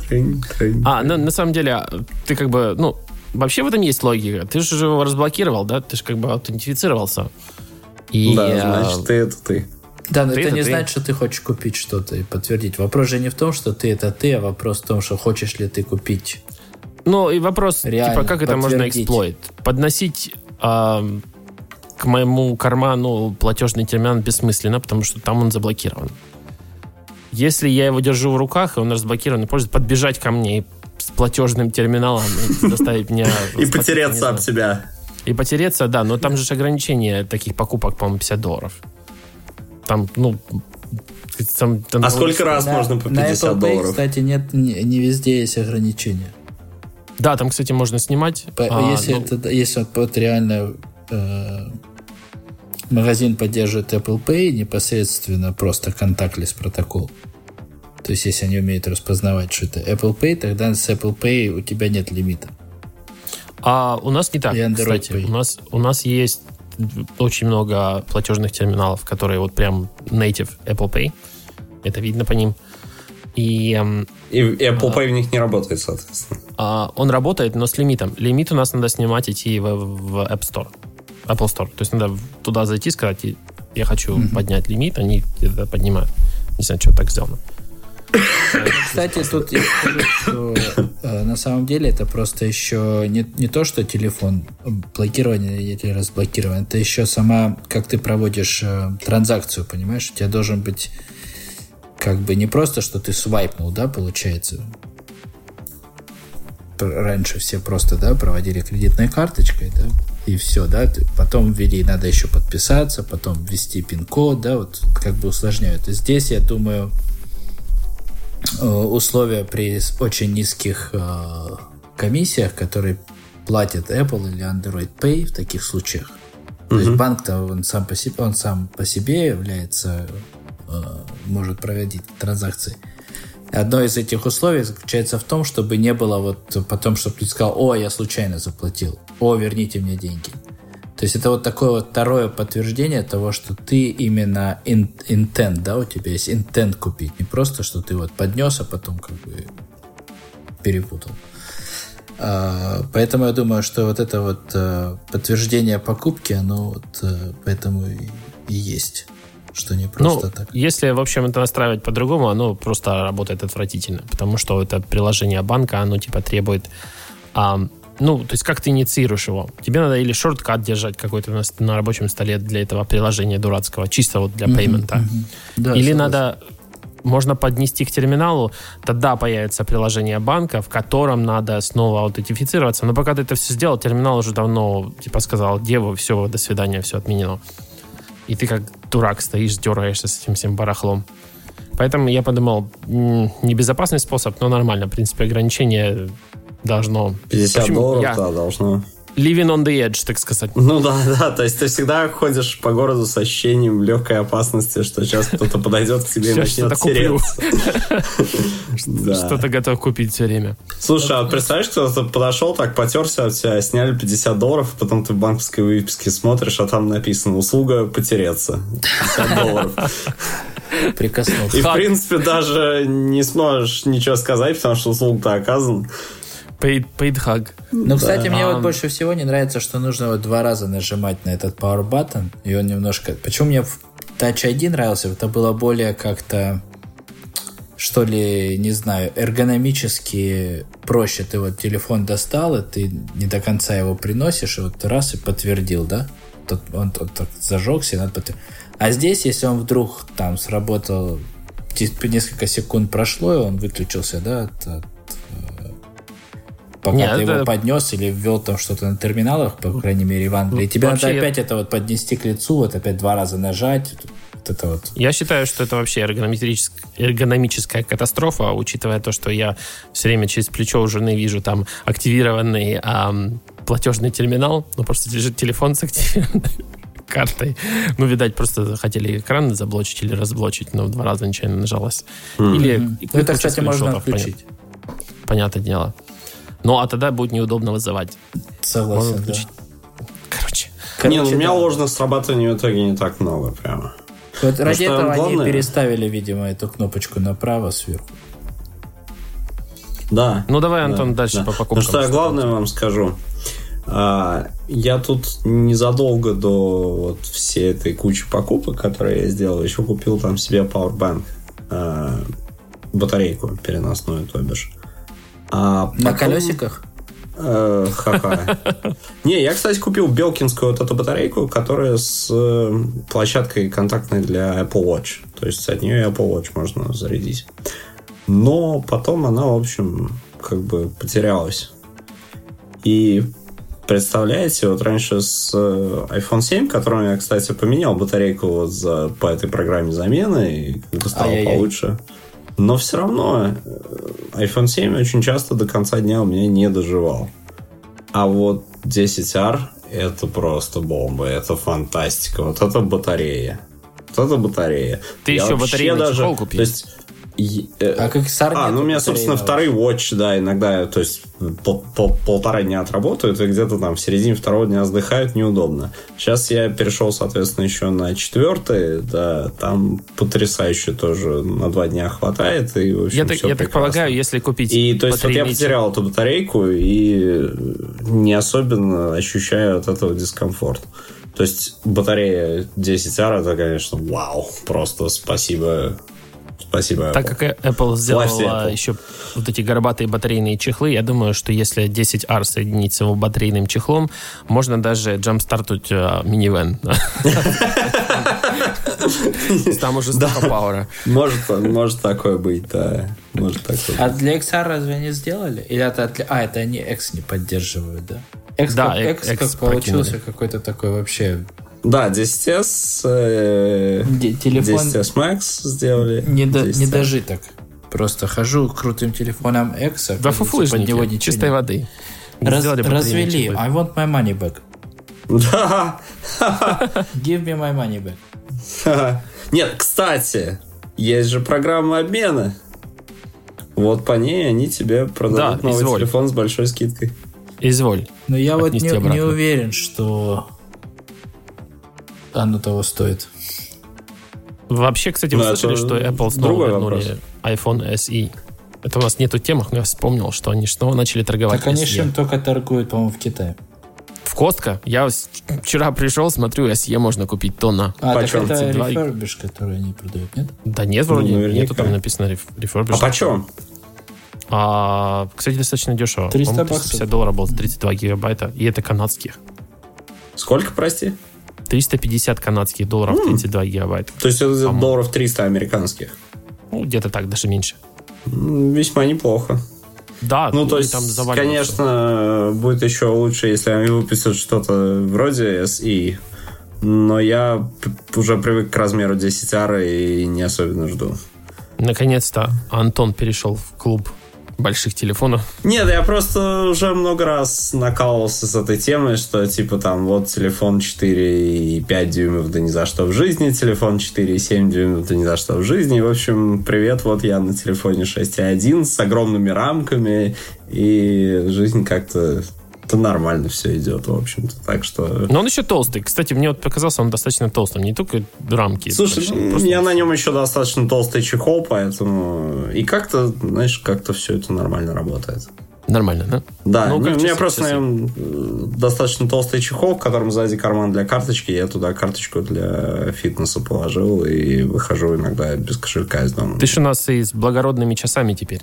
А, ну, на самом деле, ты как бы, ну, вообще в этом есть логика. Ты же его разблокировал, да? Ты же как бы аутентифицировался. И, Да, э, значит, ты это ты. Да, но Ты это это не ты. значит, что ты хочешь купить что-то и подтвердить. Вопрос же не в том, что ты это ты, а вопрос в том, что хочешь ли ты купить. Ну, и вопрос, Реально, типа, как это можно эксплойт? Подносить ам, к моему карману платежный терминал бессмысленно, потому что там он заблокирован. Если я его держу в руках, и он разблокирован, и пользуется, подбежать ко мне и с платежным терминалом и заставить меня... И потереться об тебя. И потереться, да, но там же ограничение таких покупок, по-моему, 50 долларов. Там, ну... Там, там- А сколько раз На- можно по на 50 Apple Pay, долларов? кстати, нет, не, не везде есть ограничения. Да, там, кстати, можно снимать. По- А, если, ну, это, если вот, реально э, магазин поддерживает Apple Pay непосредственно просто контактлess протокол, то есть если они умеют распознавать, что это Apple Pay, тогда с Apple Pay у тебя нет лимита. А у нас не так, кстати. Pay. У нас, у нас есть очень много платежных терминалов, которые вот прям native Apple Pay. Это видно по ним. И И, и Apple Pay в них не работает, соответственно. а, он работает, но с лимитом. Лимит у нас надо снимать, идти в, в App Store. Apple Store. То есть надо туда зайти, сказать, «И- я хочу поднять лимит, они это поднимают. Не знаю, что так сделано. Кстати, тут я скажу, что э, на самом деле это просто еще не, не то, что телефон блокирование или разблокирование, это еще сама, как ты проводишь э, транзакцию, понимаешь? У тебя должен быть как бы не просто, что ты свайпнул, да, получается. Раньше все просто, да, проводили кредитной карточкой, да, и все, да, потом ввели, надо еще подписаться, потом ввести пин-код, да, вот как бы усложняют. И здесь, я думаю, э, условия при очень низких э, комиссиях, которые платят Apple или Android Pay в таких случаях. То есть банк-то он сам по себе, он сам по себе является, может проводить транзакции. Одно из этих условий заключается в том, чтобы не было вот потом, чтобы ты сказал, о, я случайно заплатил, о, верните мне деньги. То есть это вот такое вот второе подтверждение того, что ты именно ин- intent, да, у тебя есть intent купить, не просто, что ты вот поднес, а потом как бы перепутал. А, Поэтому я думаю, что вот это вот э, подтверждение покупки, оно вот э, поэтому и есть, что не Ну, просто так. если, в общем, это настраивать по-другому, оно просто работает отвратительно, потому что это приложение банка, оно типа требует, а, ну, то есть как ты инициируешь его? Тебе надо или шорткат держать какой-то на, на рабочем столе для этого приложения дурацкого, чисто вот для пеймента. Да, Или надо можно поднести к терминалу, тогда появится приложение банка, в котором надо снова аутентифицироваться. Но пока ты это все сделал, терминал уже давно типа сказал, деву, все, до свидания, все отменено. И ты как дурак стоишь, дергаешься с этим всем барахлом. Поэтому я подумал, небезопасный способ, но нормально. В принципе, ограничение должно... 50 Почему? долларов, Я- да, должно. Living on the edge, так сказать. Ну да, да, то есть ты всегда ходишь по городу с ощущением легкой опасности, что сейчас кто-то подойдет к тебе и начнет тереться. (laughs) Что-то готов купить все время. Слушай, а вот представляешь, кто-то подошел, так потерся от тебя, сняли 50 долларов, потом ты в банковской выписке смотришь, а там написано «Услуга потереться». 50 долларов. прикоснулся. И, в принципе, даже не сможешь ничего сказать, потому что услуга-то оказан. Paid, paid hug. Ну, кстати, мне А. вот больше всего не нравится, что нужно вот два раза нажимать на этот power button, и он немножко... Почему мне в Touch ID нравился? Это было более как-то что ли, не знаю, эргономически проще. Ты вот телефон достал, и ты не до конца его приносишь, и вот раз и подтвердил, да? Тут он, он так зажегся, и надо подтвердить. А здесь, если он вдруг там сработал, несколько секунд прошло, и он выключился, да, от, от, пока Нет, ты это- его поднес или ввел там что-то на терминалах, по крайней мере, в Англии. Тебе Вообще надо опять это вот поднести к лицу, вот опять два раза нажать, вот это вот. Я считаю, что это вообще эргонометрическ- эргономическая катастрофа, учитывая то, что я все время через плечо у жены вижу там активированный ам, платежный терминал, ну просто лежит телефон с активированной (laughs) картой. Ну, видать, просто хотели экран заблочить или разблочить, но в два раза нечаянно нажалось. Или Ну, это, кстати, можно отключить. Понятное дело. Ну, а тогда будет неудобно вызывать. Можно Согласен, да. отключить. Короче. не, ну, у Короче, меня да. ложных срабатываний в итоге не так много прямо. Вот ради что этого главное- они переставили, видимо, эту кнопочку направо сверху. Да. Ну, давай, Антон, Да, дальше да. по покупкам. Ну что я главное вам скажу. А, я тут незадолго до вот всей этой кучи покупок, которые я сделал, еще купил там себе Powerbank. а, батарейку переносную, то бишь. А На колесиках? Э, Ха-ха. Не, я, кстати, купил белкинскую вот эту батарейку, которая с э, площадкой контактной для Apple Watch. То есть от нее Apple Watch можно зарядить. Но потом она, в общем, как бы потерялась. И представляете, вот раньше с э, iPhone 7, которым я, кстати, поменял батарейку вот за, по этой программе замены, и как бы стало Ай-яй-яй. получше. Но все равно э, iPhone 7 очень часто до конца дня у меня не доживал. А вот 10R это просто бомба, это фантастика. Вот это батарея. Вот это батарея. Ты Я еще батарейный чехол купил? То есть, А как SAR а, ну у меня, собственно, второй watch, да, иногда, то есть пол- пол- полтора дня отработают, и где-то там в середине второго дня сдыхают, неудобно. Сейчас я перешел, соответственно, еще на четвертый, да, там потрясающе тоже на два дня хватает, и, в общем, Я, так, я так полагаю, если купить И то есть вот я потерял эту батарейку и не особенно ощущаю от этого дискомфорт. То есть батарея 10R это, конечно, вау. Просто спасибо. Спасибо. Так Apple. как Apple сделала Apple. еще вот эти горбатые батарейные чехлы, я думаю, что если 10R соединить с его батарейным чехлом, можно даже джампстартуть э, минивэн. (laughs) Там уже столько пауэра. Может, может такое быть, да. Может такое А для XR разве не сделали? Или это. А, это они X не поддерживают, да? X, Да, как, X X как получился какой-то такой вообще... Да, 10S, э, Телефон 10S Max сделали. не, до- 10S. не дожиток. Просто хожу крутым телефоном X, Да фуфлыжники, под него ничего чистой не- воды. Раз- развели. I want my money back. Да. Give me my money back. (laughs) Нет, кстати, есть же программа обмена. Вот по ней они тебе продадут Да, новый изволь. телефон с большой скидкой. Изволь. Но я вот Отнести не, не обратно. уверен, что оно того стоит. Вообще, кстати, вы Ну, слышали, что Apple снова вернули iPhone SE? Это у нас нету темах, но я вспомнил, что они снова начали торговать Так они SE. же им только торгуют, по-моему, в Китае. В Костко. Я вчера пришел, смотрю, SE можно купить тонна. А, Почем? так это 32. рефербиш, который они продают, нет? Да нет, вроде Ну, наверняка. нету там написано реф- refurbished. А почем? А, кстати, достаточно дешево. 300 По-моему, баксов. 350 долларов было за 32 гигабайта. И это канадских. Сколько, прости? 350 канадских долларов 32 гигабайта. То есть это долларов 300 американских. Ну, где-то так, даже меньше. Весьма неплохо. Да, Ну, то есть, там конечно, будет еще лучше, если они выпустят что-то вроде SE. Но я уже привык к размеру 10R и не особенно жду. Наконец-то Антон перешел в клуб больших телефонов. Нет, я просто уже много раз накалывался с этой темой, что типа там вот телефон 4,5 дюймов, да ни за что в жизни, телефон 4,7 дюймов, да ни за что в жизни. В общем, привет, вот я на телефоне 6,1 с огромными рамками, и жизнь как-то это нормально все идет, в общем-то. Так что... Но он еще толстый. Кстати, мне вот показался он достаточно толстым. Не только рамки. Слушай, большие, ну, просто- меня на нем еще достаточно толстый чехол, поэтому... И как-то, знаешь, как-то все это нормально работает. Нормально, да? Да, Ну, у меня просто с- на нем э, достаточно толстый чехол, в котором сзади карман для карточки. Я туда карточку для фитнеса положил и выхожу иногда без кошелька из дома. Ты же у нас и с благородными часами теперь.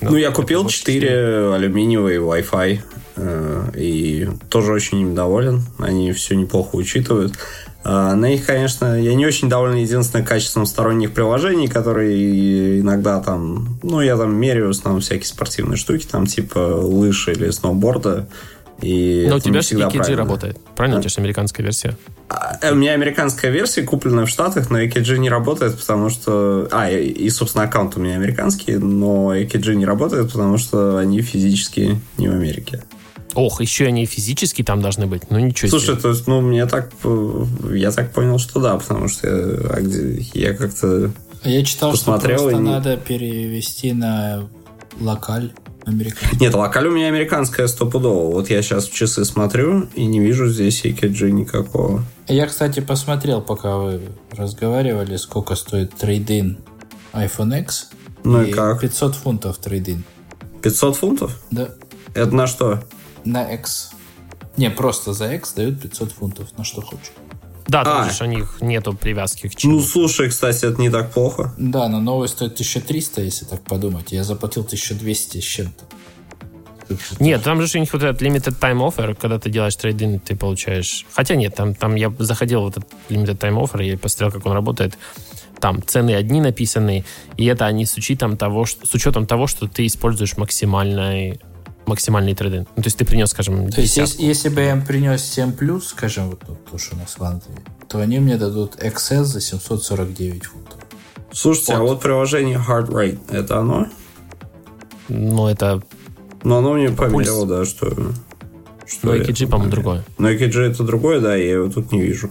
Ну, я купил вот 4 алюминиевые Wi-Fi. э, И тоже очень им доволен. Они все неплохо учитывают. На них, конечно, я не очень доволен единственным качеством сторонних приложений, которые иногда там, ну, я там меряю в основном всякие спортивные штуки, там типа лыж или сноуборда. И Но у тебя же всегда EKG работает. Правильно? У тебя же американская версия. А, У меня американская версия, купленная в Штатах, но EKG не работает, потому что... А, и, и, собственно, аккаунт у меня американский, но EKG не работает, потому что они физически не в Америке. Ох, еще они и физически там должны быть. Ну, ничего Слушай, себе. то есть, ну, мне так... э, Я так понял, что да, потому что я, а я как-то... Я читал, Посмотрел что просто и надо перевести на локаль американский. Нет, локаль у меня американская стопудово. Вот я сейчас в часы смотрю и не вижу здесь EKG никакого. Я, кстати, посмотрел, пока вы разговаривали, сколько стоит трейдин iPhone X. Ну и как? 500 фунтов трейдин. 500 фунтов? Да, Это на что? На X. Не, просто за X дают 500 фунтов, на что хочешь. Да, там А. же у них нету привязки к чему. Ну, слушай, кстати, это не так плохо. Да, но новый стоит 1300, если так подумать. Я заплатил 1200 с чем-то. Нет, там же у них вот этот limited time offer, когда ты делаешь трейдинг, ты получаешь... Хотя нет, там, там я заходил в этот limited time offer, я посмотрел, как он работает. Там цены одни написаны, и это они с учетом того, что, с учетом того, что ты используешь максимальный, максимальный трейдинг. Ну, то есть ты принес, скажем, То есть, если, если бы я им принес 7 плюс, скажем, вот тут, то, что у нас в Англии, то они мне дадут XS за 749 фунтов. Слушайте, а вот приложение Heart Rate, это оно? Ну, это... Но оно мне померило, да, что... что Ну, EKG, по-моему, другое. Но EKG это другое, да, я его тут не вижу.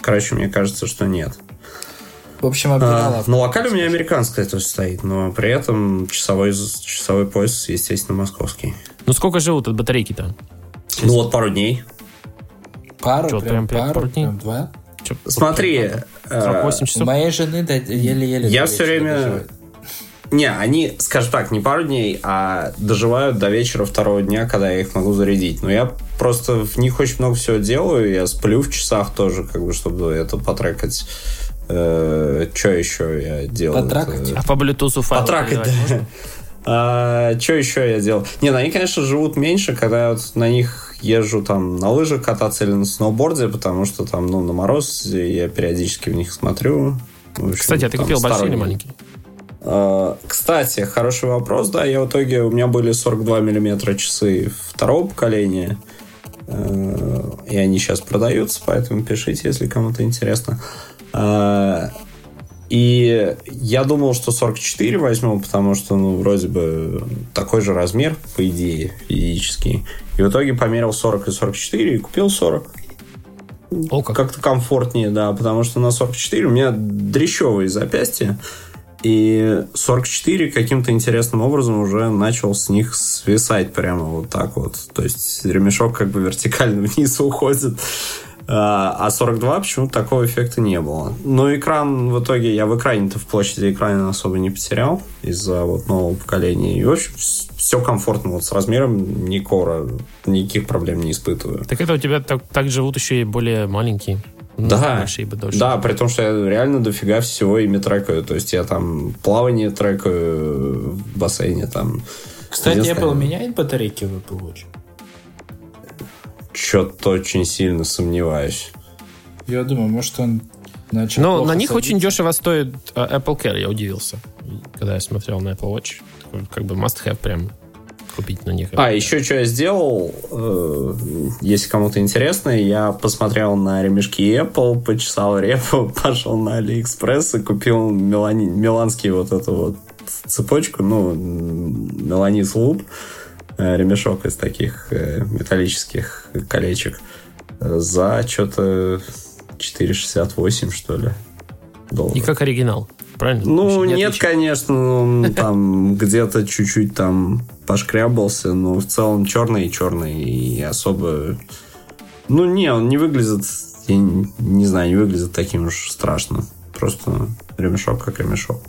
Короче, мне кажется, что нет. В общем, А, обирала. на локале у меня американская тоже стоит, но при этом часовой, часовой пояс, естественно, московский. Ну, сколько живут от батарейки-то? Ну вот пару дней. пару, Чё, прям, прям- пару, пару дней? прям два. Чё, Смотри, э, 48 У часов? моей жены да, еле-еле. Я вечера время- доживает. Не, они, скажем так, не пару дней, а доживают до вечера второго дня, когда я их могу зарядить. Но я просто в них очень много всего делаю. Я сплю в часах тоже, как бы, чтобы это потрекать. Что еще я делаю? Потракать? А по Bluetooth файлы Потракать, да. можно? что еще я делал? Не, ну они, конечно, живут меньше, когда я вот на них езжу там на лыжах кататься или на сноуборде, потому что там, ну, на мороз я периодически в них смотрю. В общем, Кстати, а ты купил большие или маленькие? А, Кстати, хороший вопрос, да, я в итоге, у меня были 42 миллиметра часы второго поколения, Э, и они сейчас продаются, поэтому пишите, если кому-то интересно. А, И я думал, что 44 возьму, потому что, ну, вроде бы такой же размер, по идее, физический. И в итоге померил 40 и 44 и купил 40 О, как. как-то комфортнее, да, потому что на 44 у меня дрещевые запястья, и 44 каким-то интересным образом уже начал с них свисать прямо вот так вот. То есть ремешок как бы вертикально (laughs) вниз уходит. А а 42 почему-то такого эффекта не было. Но экран в итоге, я в экране-то в площади экрана особо не потерял из-за вот нового поколения. И, в общем, все комфортно. Вот с размером никакого, никаких проблем не испытываю. Так это у тебя так, так живут еще и более маленькие. Ну, Да, да, при том, что я реально дофига всего ими трекаю. То есть я там плавание трекаю в бассейне там. Кстати, Apple меняет батарейки в Apple Watch? Что-то очень сильно сомневаюсь. Я думаю, может, он начал Но плохо на них очень садиться. дешево стоит э, Apple Care, я удивился. Когда я смотрел на Apple Watch. Такой, как бы must have прям купить на них. А, еще что я сделал, э, если кому-то интересно, я посмотрел на ремешки Apple, почесал репу, (laughs) пошел на AliExpress и купил мелани, миланский вот эту вот цепочку, ну, меланис луп, э, ремешок из таких э, металлических колечек э, за что-то 4,68, что ли, долларов. И как оригинал. правильно? Ну, Вообще нет, конечно, он (laughs) там где-то чуть-чуть там пошкрябался, но в целом черный и черный, и особо... Ну, не, он не выглядит, я не, не знаю, не выглядит таким уж страшным. Просто ремешок как ремешок.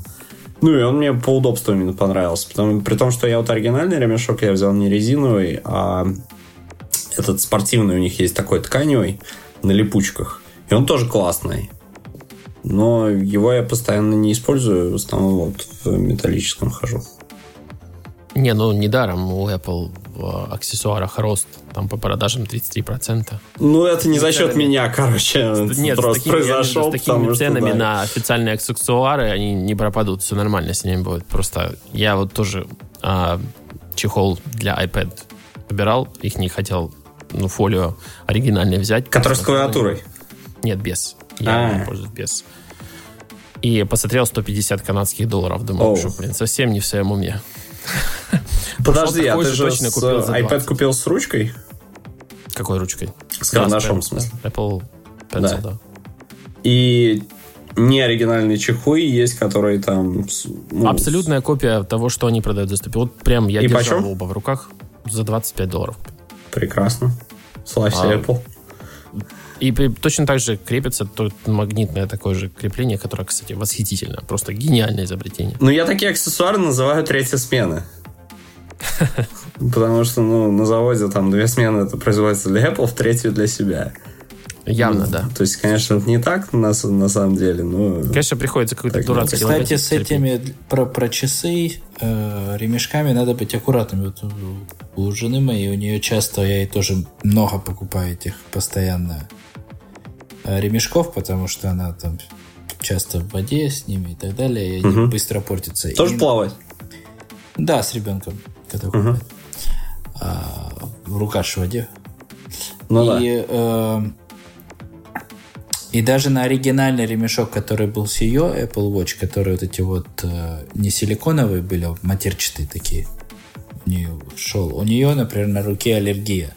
Ну, и он мне по удобству именно понравился. Потому, при том, что я вот оригинальный ремешок я взял не резиновый, а этот спортивный у них есть такой тканевый на липучках. И он тоже классный. Но его я постоянно не использую, в основном вот в металлическом хожу. Не, ну недаром у Apple в аксессуарах рост там по продажам 33%. Ну, это не за счет меня, короче, Нет, с просто такими, произошел, с такими ценами да. на официальные аксессуары они не пропадут, все нормально с ними будет. Просто я вот тоже а, чехол для iPad выбирал, их не хотел, ну, фолио оригинальный взять. Который с клавиатурой. Нет, без. Я А. не пользуюсь без. И посмотрел 150 канадских долларов. Думаю, что, блин, совсем не в своем уме. Подожди, а ты же за iPad 20. купил с ручкой? Какой ручкой? С карандашом, Да, в смысле. Apple Pencil, Да. И не оригинальные чехлы есть, которые там... ну, Абсолютная копия того, что они продают за 100. Вот прям я И держал почем? оба в руках за 25 долларов. Прекрасно. Славься, А. Apple. И точно так же крепится то магнитное такое же крепление, которое, кстати, восхитительно. Просто гениальное изобретение. Ну, я такие аксессуары называю третья смена. Потому что, ну, на заводе там две смены это производится для Apple, в третью для себя. Явно, Ну, да. То есть, конечно, это не так на, на самом деле, но... Конечно, приходится какой-то дурацкий Кстати, логотип с терпеть. этими про, про часы э, ремешками надо быть аккуратными. Вот у, у жены моей, у нее часто, я ей тоже много покупаю этих постоянно ремешков, потому что она там часто в воде с ними и так далее, и они Мгм. быстро портятся. Тоже И- плавать? Да, с ребенком, когда купает. А, в рукаш в воде. Ну да. и, э, и даже на оригинальный ремешок, который был с ее Apple Watch, которые вот эти вот э, не силиконовые были, а матерчатые такие, у нее шел. У нее, например, на руке аллергия.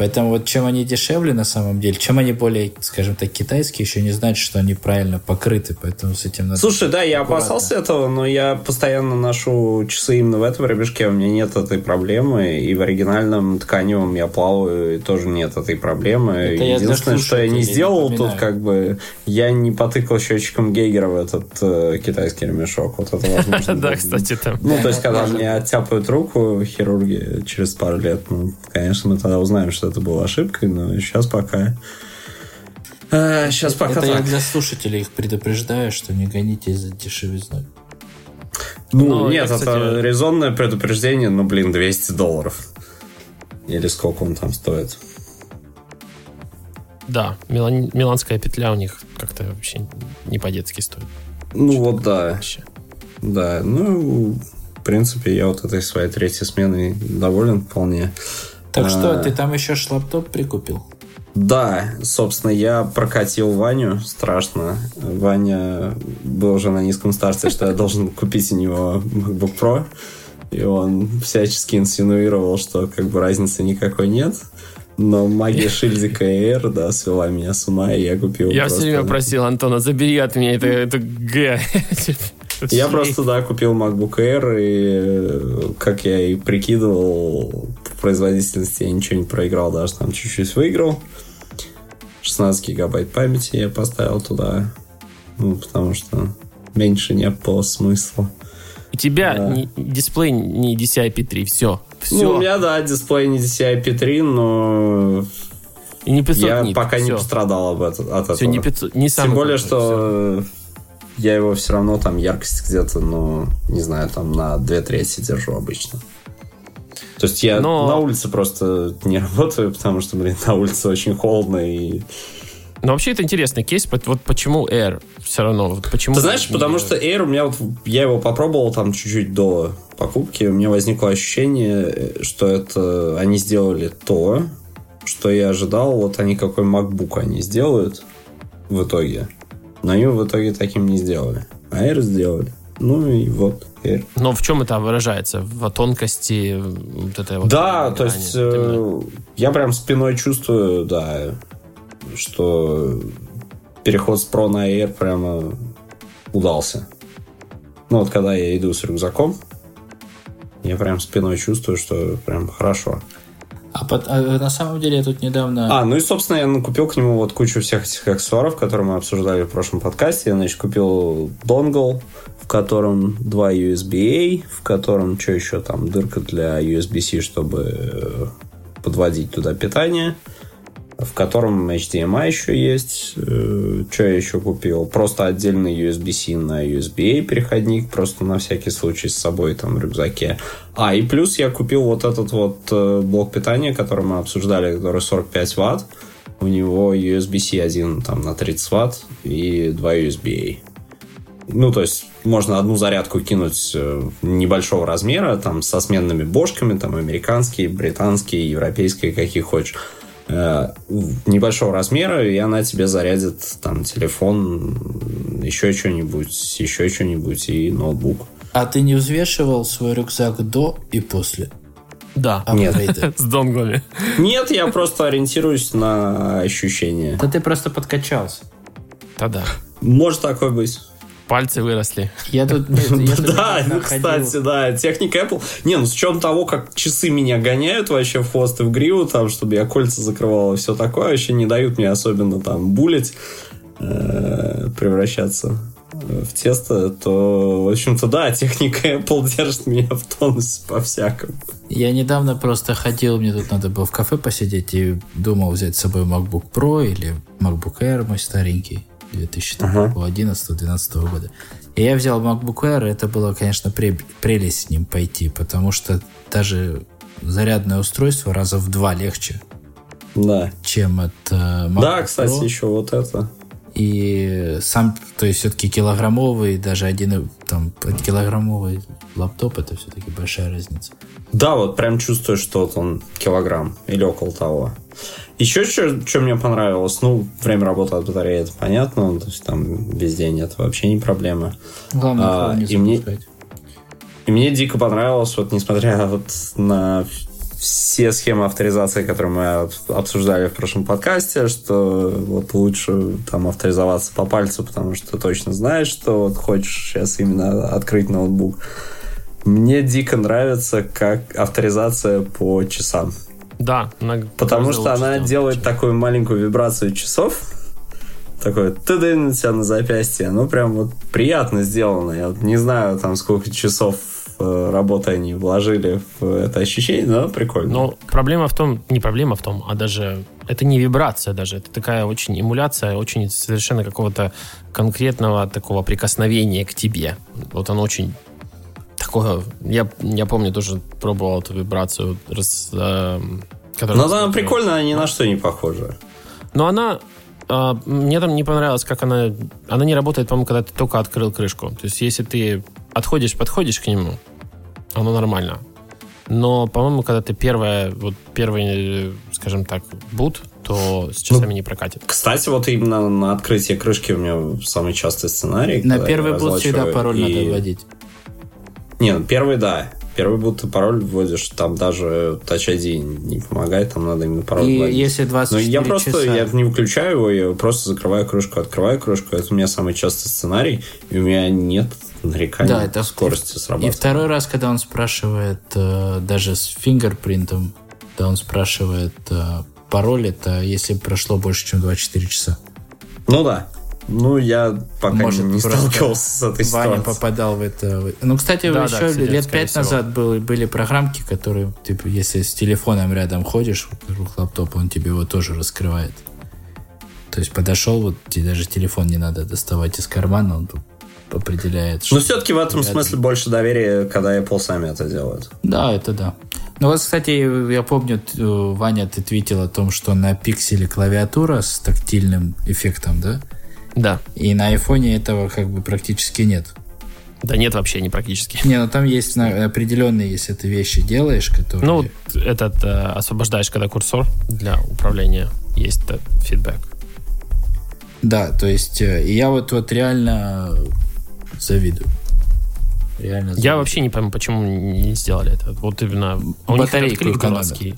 Поэтому вот чем они дешевле на самом деле, чем они более, скажем так, китайские, еще не значит, что они правильно покрыты, поэтому с этим надо... Слушай, да, я аккуратно. опасался этого, но я постоянно ношу часы именно в этом ремешке, у меня нет этой проблемы, и в оригинальном тканевом я плаваю, и тоже нет этой проблемы. Это я Единственное, что я не сделал тут, напоминаю. как бы, я не потыкал счетчиком Гейгера в этот э, китайский ремешок. Вот это возможно. (laughs) Да, кстати, там. Ну, то есть, когда мне оттяпают руку хирурги через пару лет, ну, конечно, мы тогда узнаем, что это было ошибкой, но сейчас пока... сейчас пока Это я так. для слушателей их предупреждаю, что не гоните за дешевизной. Ну, Но нет, я, это кстати- резонное предупреждение, ну, блин, 200 долларов. Или сколько он там стоит. Да, Милан- миланская петля у них как-то вообще не по-детски стоит. Ну, вот да. Вообще. Да, ну, в принципе, я вот этой своей третьей сменой доволен вполне. Так А. что, ты там еще шлаптоп прикупил? Да, собственно, я прокатил Ваню страшно. Ваня был уже на низком старте, что я должен купить у него MacBook Pro. И он всячески инсинуировал, что как бы разницы никакой нет. Но магия шильдика Air, да, свела меня с ума, и я купил Я просто- все время просил Антона, забери от меня это, это Г. Я просто, да, купил MacBook Air, и как я и прикидывал, производительности я ничего не проиграл, даже там чуть-чуть выиграл. 16 гигабайт памяти я поставил туда, ну, потому что меньше не было смысла. У тебя Да. не- дисплей не DCI-P3, все. Все. Ну, у меня, да, дисплей не DCI-P3, но И не 500 я нит, пока не всё. пострадал об этом, от этого. Все, не 500, не Тем более, крутой, что я его все равно там яркость где-то, ну, не знаю, там на две трети держу обычно. То есть я Но- на улице просто не работаю, потому что, блин, на улице очень холодно и... Но вообще это интересный кейс. Вот почему Air все равно? Вот почему Ты знаешь, не- потому что Air у меня вот... Я его попробовал там чуть-чуть до покупки, у меня возникло ощущение, э, что это они сделали то, что я ожидал, вот они какой MacBook они сделают в итоге. Но они в итоге таким не сделали. А Air сделали. Ну и вот. Но в чем это выражается? В тонкости вот этой вот Да, грани? то есть э, я прям спиной чувствую, да, что переход с Pro на Air прямо удался. Ну вот когда я иду с рюкзаком, я прям спиной чувствую, что прям хорошо. А, под, а на самом деле я тут недавно... А, ну и, собственно, я купил к нему вот кучу всех этих аксессуаров, которые мы обсуждали в прошлом подкасте. Я, значит, купил донгл, котором два USB-A, в котором что еще там, дырка для USB-C, чтобы э, подводить туда питание в котором HDMI еще есть. Э, что я еще купил? Просто отдельный USB-C на USB-A переходник, просто на всякий случай с собой там в рюкзаке. А, и плюс я купил вот этот вот э, блок питания, который мы обсуждали, который 45 ватт. У него USB-C один там на 30 ватт и два USB-A. Ну, то есть можно одну зарядку кинуть э, небольшого размера, там, со сменными бошками, там, американские, британские, европейские, какие хочешь Э, небольшого размера, и она тебе зарядит там телефон, еще что-нибудь, еще что-нибудь и ноутбук. А ты не взвешивал свой рюкзак до и после? Да. Нет. (laughs) С донглами. Нет, я просто ориентируюсь на ощущения. Да ты просто подкачался. Да-да. Может такое быть. Пальцы выросли. Я тут... (laughs) Да, ну, кстати, да, техника Apple. Не, ну с учетом того, как часы меня гоняют вообще в хвост и в гриву, там, чтобы я кольца закрывал и все такое, вообще не дают мне особенно там булить, э, превращаться в тесто, то, в общем-то, да, техника Apple держит меня в тонусе по-всякому. Я недавно просто ходил, мне тут надо было в кафе посидеть и думал взять с собой MacBook Pro или MacBook Air мой старенький 2011-2012 года. И я взял MacBook Air, и это было, конечно, пре- прелесть с ним пойти, потому что даже зарядное устройство раза в два легче, Да. чем от э, MacBook Да, кстати, Pro. еще вот это. И сам, то есть все-таки килограммовый, даже один там килограммовый лаптоп, это все-таки большая разница. Да, вот прям чувствую, что вот он килограмм или около того. Еще что, что мне понравилось, ну, время работы от батареи, это понятно, то есть там весь день это вообще не проблема. Главное, А, не и мне-. И мне дико понравилось, вот несмотря вот на все схемы авторизации, которые мы об- обсуждали в прошлом подкасте, что вот лучше там авторизоваться по пальцу, потому что точно знаешь, что вот хочешь сейчас именно открыть ноутбук. Мне дико нравится как авторизация по часам. Да. она Потому что она сделана. делает такую маленькую вибрацию часов. Такой ты у тебя на запястье. Ну, прям вот приятно сделано. Я вот не знаю, там, сколько часов э, работы они вложили в это ощущение, но прикольно. Но проблема в том, не проблема в том, а даже это не вибрация даже, это такая очень эмуляция, очень совершенно какого-то конкретного такого прикосновения к тебе. Вот оно очень такое... Я, я помню, тоже пробовал эту вибрацию. Раз, эм, которая- Но она прикольно, она ни на что не похожа. Но она... а, мне там не понравилось, как она... Она не работает, по-моему, когда ты только открыл крышку. То есть, если ты отходишь, подходишь к нему, оно нормально. Но, по-моему, когда ты первая, вот первый, э, скажем так, бут, то с часами не прокатит. Кстати, вот именно на открытие крышки у меня самый частый сценарий. На первый бут всегда пароль и- надо вводить. Не, ну первый, да. Первый бут ты пароль вводишь, там даже Touch ID не помогает, там надо именно пароль И вводить. если Но 24 я просто часа... я не выключаю его, я просто закрываю крышку, открываю крышку. Это у меня самый частый сценарий, и у меня нет нареканий Да, это скорости И срабатывания. второй раз, когда он спрашивает, э, даже с фингерпринтом, да, он спрашивает э, пароль, это если прошло больше, чем 24 часа. Ну да. Ну, я пока Может, не сталкивался с этой Ваня ситуацией. попадал в это. Ну, кстати, Да, да, еще кстати, лет пять назад был- были программки, которые, типа, если с телефоном рядом ходишь вокруг лаптопа, он тебе его тоже раскрывает. То есть подошел, вот тебе даже телефон не надо доставать из кармана, он тут определяет. Но все-таки в этом рядом. смысле больше доверия, когда Apple сами это делают. Да, это да. Ну вот, кстати, я помню, э, Ваня, ты твитил о том, что на пикселе клавиатура с тактильным эффектом, да? Да. И на айфоне этого как бы практически нет. Да нет вообще, не практически. Не, ну там есть определенные, если ты вещи делаешь, которые... Ну, этот э, освобождаешь, когда курсор для управления. Есть этот фидбэк. Да, то есть э, я вот, вот реально завидую. Реально Я завидую. вообще не пойму, почему не сделали это. Вот именно... А у них этот Батарейку клик дурацкий.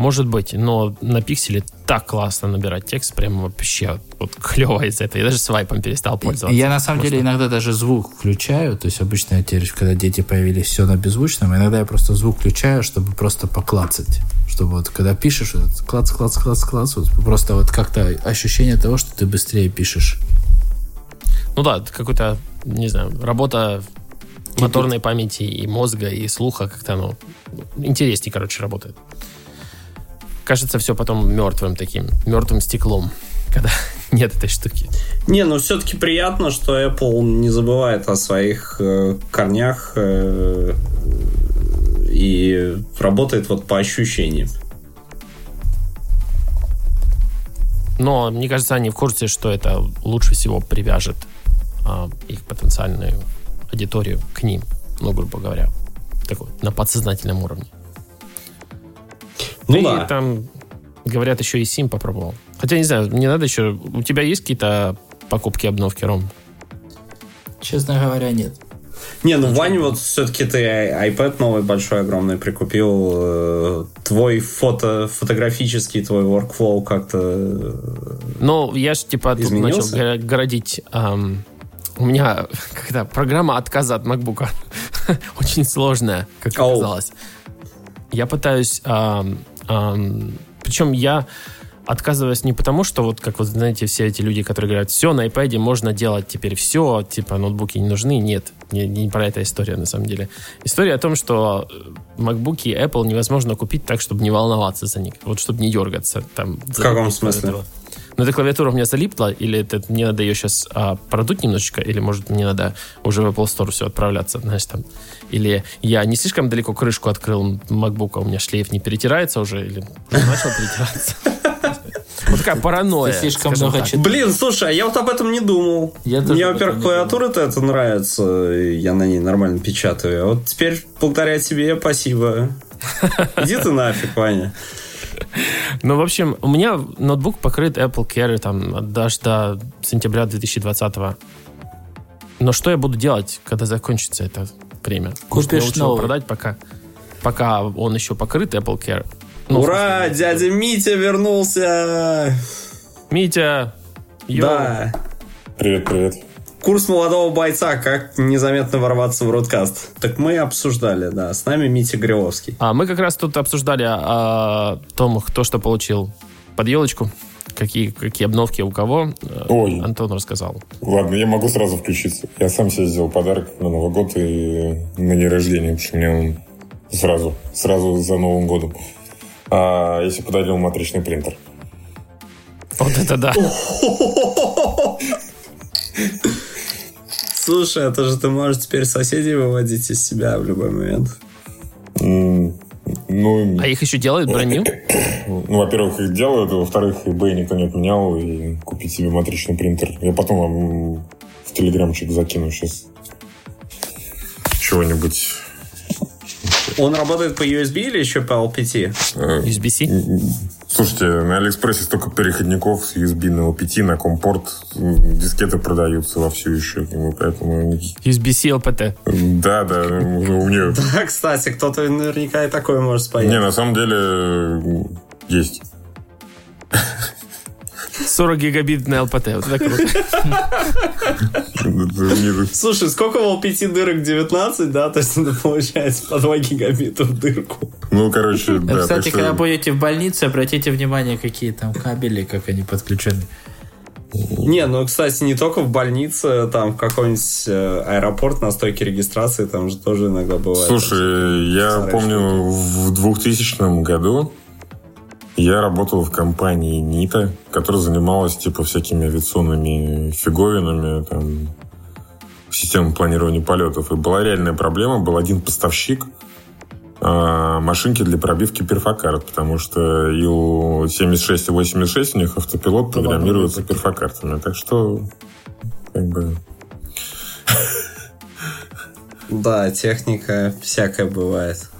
Может быть, но на пикселе так классно набирать текст, прям вообще вот клево из этого. Я даже свайпом перестал пользоваться. Я на самом деле иногда даже звук включаю, то есть обычно я теперь, когда дети появились, все на беззвучном, иногда я просто звук включаю, чтобы просто поклацать. Чтобы вот когда пишешь, вот, клац, клац, клац, клац, вот, просто вот как-то ощущение того, что ты быстрее пишешь. Ну да, какой-то, не знаю, работа моторной памяти и мозга, и слуха как-то, ну, интереснее, короче, работает. Кажется, все потом мертвым таким, мертвым стеклом, (laughs) когда (laughs) нет этой штуки. Не, ну все-таки приятно, что Apple не забывает о своих э, корнях э, и работает вот по ощущениям. Но мне кажется, они в курсе, что это лучше всего привяжет а, их потенциальную аудиторию к ним, ну, грубо говоря, такой, на подсознательном уровне. Ну и да. там, говорят, еще и Сим попробовал. Хотя, не знаю, мне надо еще... У тебя есть какие-то покупки, обновки, Ром? Честно говоря, нет. Не, ну Вань, вот все-таки ты iPad новый большой, огромный прикупил. э, Твой фото, фотографический твой workflow как-то... э, Ну, я же, типа, тут Изменился? начал горо- городить... ам, у меня (laughs) когда программа отказа от MacBook (laughs) очень сложная, как оказалось. Я пытаюсь... ам, ам, причем я отказываюсь не потому, что вот, как вот, знаете, все эти люди, которые говорят, все, на iPad можно делать теперь все, типа, ноутбуки не нужны. Нет, не, не про это история, на самом деле. История о том, что э, MacBook и Apple невозможно купить так, чтобы не волноваться за них, вот, чтобы не дергаться. Там, В каком смысле? клавиатуру. Ну, эта клавиатура у меня залипла, или это мне надо ее сейчас а, продуть немножечко, или, может, мне надо уже в Apple Store все отправляться, знаешь, там. Или я не слишком далеко крышку открыл MacBook, а у меня шлейф не перетирается уже, или начал перетираться. Вот такая паранойя. Ты слишком много читаешь. Блин, слушай, а я вот об этом не думал. Я Мне, во-первых, клавиатура-то это нравится, я на ней нормально печатаю. А вот теперь, благодаря тебе, спасибо. Иди ты нафиг, Ваня. (laughs) Ну, в общем, у меня ноутбук покрыт Apple Care там даже до сентября 2020 Но что я буду делать, когда закончится это время? Купишь лучше новый. продать, пока, пока он еще покрыт Apple Care. Ну, Ура, смысле, дядя Митя вернулся! Митя! йоу. Да. Привет, привет. Курс молодого бойца, как незаметно ворваться в бродкаст. Так мы обсуждали, да. С нами Митя Гриловский. А мы как раз тут обсуждали о том, кто что получил под елочку, какие, какие обновки у кого. Э, Ой. Антон рассказал. Ладно, я могу сразу включиться. Я сам себе сделал подарок на Новый год и на день рождения, потому что мне он сразу, сразу за Новым годом. А я себе подарил матричный принтер. Вот это да. (laughs) (laughs) Слушай, это же ты можешь теперь соседей выводить из себя в любой момент. Ну, А их еще делают броню? ну, во-первых, их делают, а во-вторых, eBay никто не отменял, и купить себе матричный принтер. Я потом вам в телеграмчик закину сейчас чего-нибудь. Он работает по USB или еще по LPT? Э, USB-C? Слушайте, на Алиэкспрессе столько переходников с USB на LPT, на компорт. Дискеты продаются вовсю еще. Поэтому... USB-C LPT. Да, да, у меня... (laughs) Да, кстати, кто-то наверняка и такое может спаять. Не, на самом деле есть. 40 гигабит на LPT. Вот это круто. Слушай, сколько в LPT дырок? 19, да? То есть это получается по 2 гигабита в дырку. Ну, короче, да. Кстати, что- когда будете в больнице, обратите внимание, какие там кабели, как они подключены. Не, ну, кстати, не только в больнице, там в какой-нибудь э, аэропорт на стойке регистрации, там же тоже иногда бывает. Слушай, я помню, в 2000 году я работал в компании НИТа, которая занималась типа всякими авиационными фиговинами, там, системой планирования полетов. И была реальная проблема, был один поставщик а, машинки для пробивки перфокарт, потому что Ил-76 и 86 у них автопилот программируется перфокартами. Так что, как бы, Да, техника всякая бывает.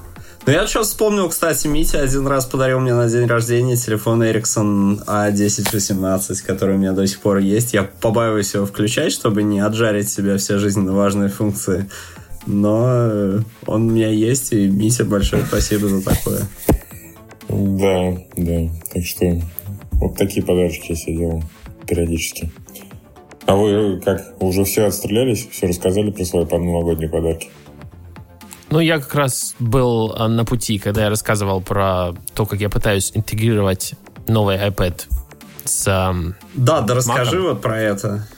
Ну, я сейчас вспомнил, кстати, Митя один раз подарил мне на день рождения телефон Ericsson A1018, который у меня до сих пор есть. Я побаиваюсь его включать, чтобы не отжарить себе все жизненно важные функции. Но э, он у меня есть, и Митя, большое спасибо за такое. Да, да. Так что вот такие подарочки я себе делал периодически. А вы как, уже все отстрелялись? Все рассказали про свои новогодние подарки? Ну, я как раз был а, на пути, когда я рассказывал про то, как я пытаюсь интегрировать новый iPad с... Да, да расскажи Mac. вот про это.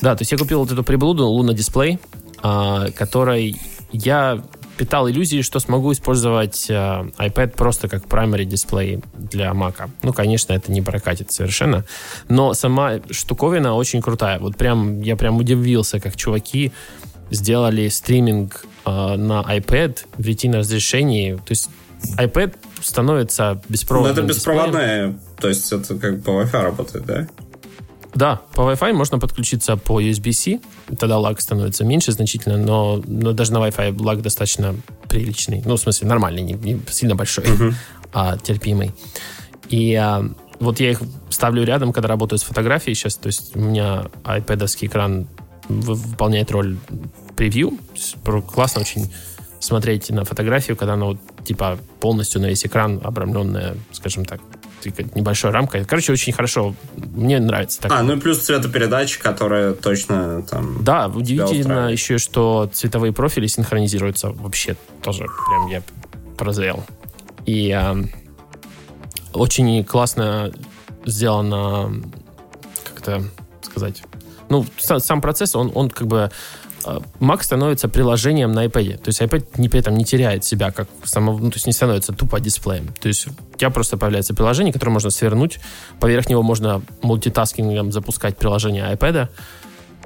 Да, то есть я купил вот эту приблуду Luna Display, а, которой я питал иллюзии, что смогу использовать э, iPad просто как primary дисплей для Mac. Ну, конечно, это не прокатит совершенно, но сама штуковина очень крутая. Вот прям я прям удивился, как чуваки сделали стриминг на iPad в ретино разрешении. То есть iPad становится беспроводным. Но это беспроводная, дисплеем. то есть это как по Wi-Fi работает, да? Да, по Wi-Fi можно подключиться по USB-C, тогда лаг становится меньше значительно, но, но даже на Wi-Fi лаг достаточно приличный. Ну, в смысле, нормальный, не, не сильно большой, uh-huh. а терпимый. И а, вот я их ставлю рядом, когда работаю с фотографией сейчас. То есть у меня iPad экран выполняет роль превью. Классно очень смотреть на фотографию, когда она вот, типа полностью на весь экран обрамленная, скажем так, небольшой рамкой. Короче, очень хорошо. Мне нравится. Так. А, ну и плюс цветопередача, которая точно там... Да, удивительно еще, что цветовые профили синхронизируются вообще тоже. Прям я прозрел. И а, очень классно сделано, как это сказать, ну, сам процесс, он, он как бы Э, Mac становится приложением на iPad. То есть iPad не, при этом не теряет себя, как само, ну, то есть не становится тупо дисплеем. То есть у тебя просто появляется приложение, которое можно свернуть. Поверх него можно мультитаскингом запускать приложение iPad.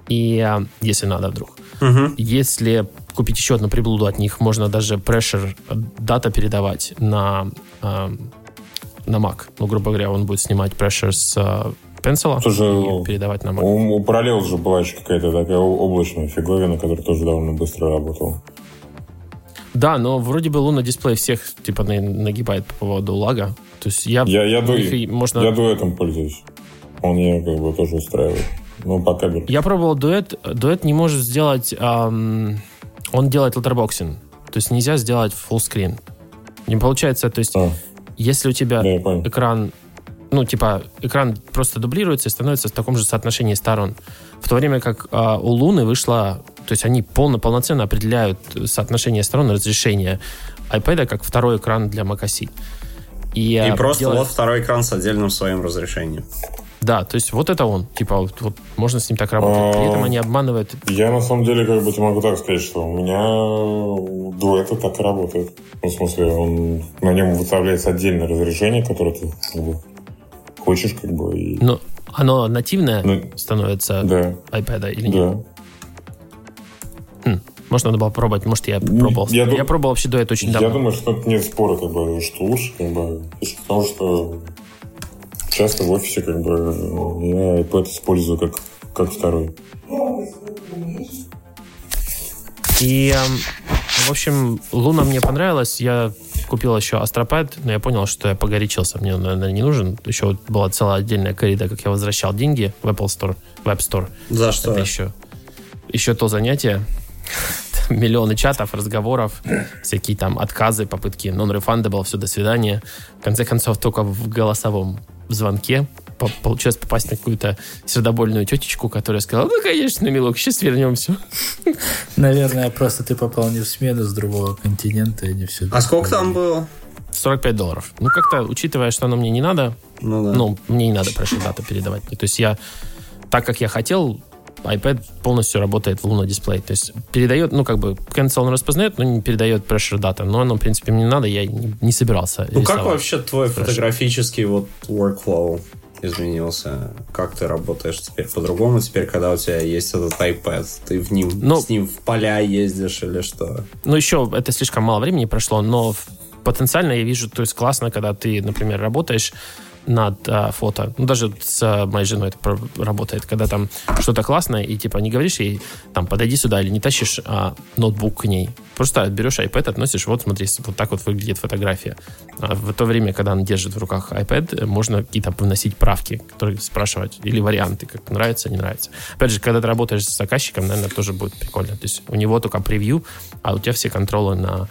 И э, если надо вдруг. Угу. Если купить еще одну приблуду от них, можно даже pressure дата передавать на, э, на Mac. Ну, грубо говоря, он будет снимать pressure с Pencil тоже, и ну, передавать на Mac. У, у Parallels же была еще какая-то такая облачная фиговина, которая тоже довольно быстро работала. Да, но вроде бы Луна дисплей всех типа нагибает по поводу лага. То есть я, я, я, ду, можно... я дуэтом пользуюсь. Он меня как бы тоже устраивает. Ну, по кабелю. Я пробовал дуэт. Дуэт не может сделать... Эм, он делает letterboxing. То есть нельзя сделать full screen. Не получается, то есть а. если у тебя да, экран ну, типа, экран просто дублируется и становится в таком же соотношении сторон. В то время как а, у Луны вышла, то есть они полно, полноценно определяют соотношение сторон разрешения iPad как второй экран для macOS. И, и просто делает... вот второй экран с отдельным своим разрешением. Да, то есть вот это он. Типа, вот, вот можно с ним так работать. При этом они обманывают. Я на самом деле как бы тебе могу так сказать, что у меня дуэта так и работает. Ну, в смысле, он на нем выставляется отдельное разрешение, которое ты как бы, хочешь, как бы. И... Но оно нативное ну, становится да. iPad или нет? Да. Хм. Может, надо было попробовать. Может, я пробовал. Я, я пробовал вообще до этого очень давно. Я думаю, что тут нет спора, как бы, что лучше, как бы, потому что часто в офисе, как бы, я iPad использую как, как второй. И, в общем, Луна мне понравилась. Я купил еще Astropad, но я понял, что я погорячился. Мне, наверное, не нужен. Еще вот была целая отдельная коррида, как я возвращал деньги в Apple Store, в App Store. За что? Это еще, еще то занятие. Миллионы чатов, разговоров, всякие там отказы, попытки non-refundable, все, до свидания. В конце концов, только в голосовом звонке получилось попасть на какую-то сердобольную тетечку, которая сказала, ну, конечно, милок, сейчас вернемся. Наверное, просто ты попал не в смену с другого континента, и не все. А сколько там было? 45 долларов. Ну, как-то, учитывая, что оно мне не надо, ну, да. ну мне не надо прошу дату передавать. То есть я, так как я хотел, iPad полностью работает в Luna дисплей. То есть передает, ну, как бы, cancel он распознает, но не передает pressure data. Но оно, в принципе, мне не надо, я не, не собирался Ну, как вообще твой фотографический вот workflow? Изменился? Как ты работаешь теперь по-другому? Теперь, когда у тебя есть этот iPad, ты в ним, ну, с ним в поля ездишь или что? Ну, еще это слишком мало времени прошло, но потенциально я вижу, то есть классно, когда ты, например, работаешь над а, фото. Ну, даже с а, моей женой это работает, когда там что-то классное, и типа не говоришь ей, там, подойди сюда, или не тащишь а, ноутбук к ней. Просто берешь iPad, относишь, вот смотри, вот так вот выглядит фотография. А в то время, когда она держит в руках iPad, можно какие-то вносить правки, которые спрашивать, или варианты, как нравится, не нравится. Опять же, когда ты работаешь с заказчиком, наверное, тоже будет прикольно. То есть у него только превью, а у тебя все контролы на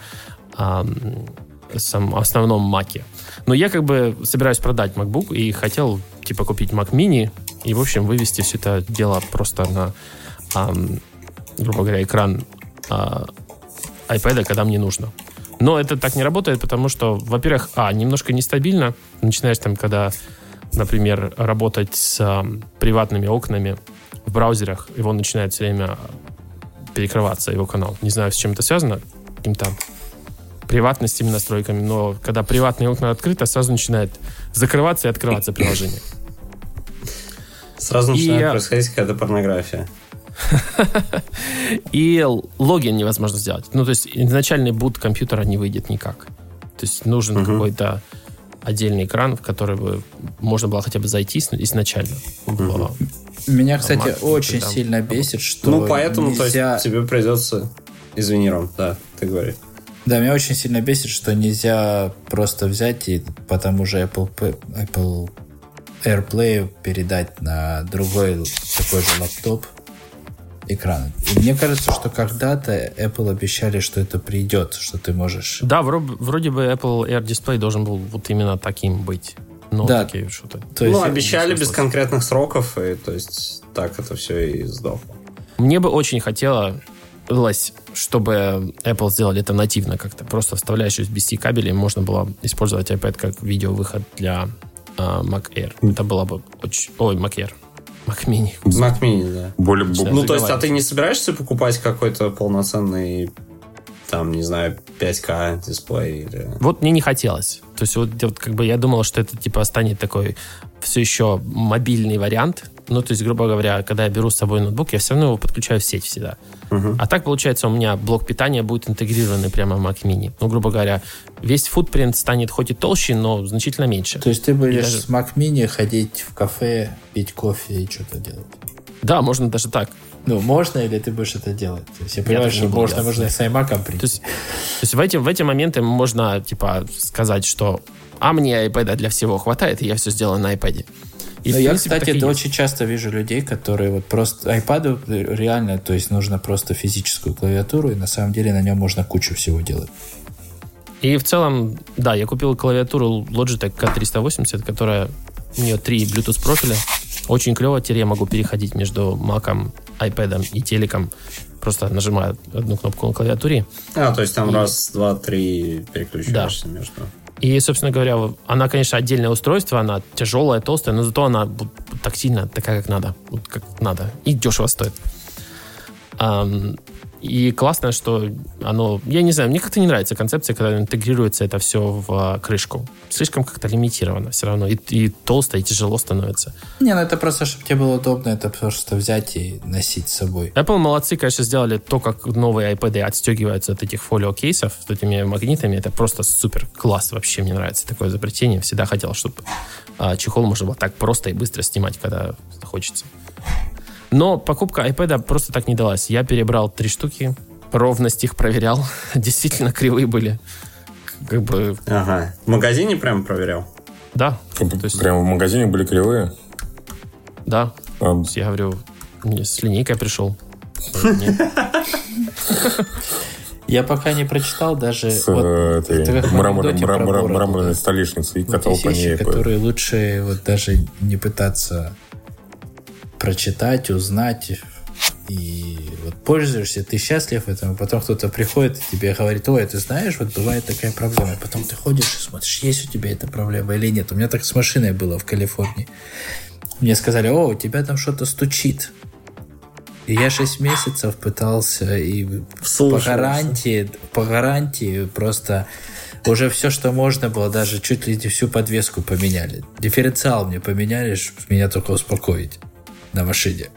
сам, основном Маке. Но я как бы собираюсь продать MacBook и хотел типа купить Mac Mini и, в общем, вывести все это дело просто на, эм, грубо говоря, экран э, iPad, когда мне нужно. Но это так не работает, потому что, во-первых, а, немножко нестабильно. Начинаешь там, когда, например, работать с э, приватными окнами в браузерах, его начинает все время перекрываться, его канал. Не знаю, с чем это связано, каким-то приватностями, настройками, но когда приватные окна открыты, сразу начинает закрываться и открываться приложение. Сразу начинает и... происходить какая-то порнография. И логин невозможно сделать. Ну, то есть изначальный boot компьютера не выйдет никак. То есть нужен угу. какой-то отдельный экран, в который бы можно было хотя бы зайти изначально. Угу. Меня, кстати, Mac, очень там. сильно бесит, что Ну, поэтому нельзя... то есть, тебе придется... Извини, Ром, да, ты говори. Да, меня очень сильно бесит, что нельзя просто взять и по тому же Apple, Apple AirPlay передать на другой такой же лаптоп экран. И мне кажется, что когда-то Apple обещали, что это придет, что ты можешь... Да, вроде, вроде бы Apple Air Display должен был вот именно таким быть. Но да. такие что-то. То есть, ну, обещали без конкретных сроков, и то есть так это все и сдохло. Мне бы очень хотелось, чтобы Apple сделали это нативно как-то. Просто вставляешь USB-C кабель, и можно было использовать iPad как видеовыход для uh, Mac Air. Это было бы очень... Ой, Mac Air. Mac Mini. Mac Mini, да. Более... Ну, то есть, а ты не собираешься покупать какой-то полноценный там, не знаю, 5К дисплей или... Вот мне не хотелось. То есть вот, вот как бы я думал, что это типа станет такой все еще мобильный вариант. Ну, то есть, грубо говоря, когда я беру с собой ноутбук, я все равно его подключаю в сеть всегда. Uh-huh. А так, получается, у меня блок питания будет интегрированный прямо в Mac Mini. Ну, грубо говоря, весь футпринт станет хоть и толще, но значительно меньше. То есть ты будешь даже... с Mac Mini ходить в кафе, пить кофе и что-то делать? Да, можно даже так. Ну, можно или ты будешь это делать? То есть я понимаю, что можно, можно и с iMac прийти. То есть, то есть в, эти, в эти моменты можно, типа, сказать, что а мне iPad для всего хватает, и я все сделаю на iPad. И, Но я, кстати, это очень часто вижу людей, которые вот просто iPad реально, то есть нужно просто физическую клавиатуру, и на самом деле на нем можно кучу всего делать. И в целом, да, я купил клавиатуру Logitech K380, которая у нее три Bluetooth профиля. Очень клево, теперь я могу переходить между Mac, iPad и телеком, просто нажимая одну кнопку на клавиатуре. А, то есть там и... раз, два, три переключаешься да. между... И, собственно говоря, она, конечно, отдельное устройство, она тяжелая, толстая, но зато она тактильно такая, как надо. Как надо. И дешево стоит. И классно, что оно... Я не знаю, мне как-то не нравится концепция, когда интегрируется это все в а, крышку. Слишком как-то лимитировано все равно. И, и толсто, и тяжело становится. Не, ну это просто, чтобы тебе было удобно, это просто взять и носить с собой. Apple молодцы, конечно, сделали то, как новые iPad отстегиваются от этих фолио-кейсов с этими магнитами. Это просто супер класс. Вообще мне нравится такое изобретение. Всегда хотел, чтобы а, чехол можно было так просто и быстро снимать, когда хочется. Но покупка iPad просто так не далась. Я перебрал три штуки, ровность их проверял. (laughs) Действительно кривые были. Как бы... Ага. В магазине прям проверял? Да. Есть... Прямо в магазине были кривые? Да. А... Я говорю, с линейкой пришел. (laughs) Я пока не прочитал даже с вот, этой мраморной столешницей и катал по ней. которые лучше вот даже не пытаться прочитать, узнать, и вот пользуешься, ты счастлив этому, потом кто-то приходит и тебе говорит, ой, ты знаешь, вот бывает такая проблема, и потом ты ходишь и смотришь, есть у тебя эта проблема или нет. У меня так с машиной было в Калифорнии. Мне сказали, о, у тебя там что-то стучит. И я 6 месяцев пытался и по гарантии, по гарантии просто уже все, что можно было, даже чуть ли не всю подвеску поменяли. Дифференциал мне поменяли, чтобы меня только успокоить на машине.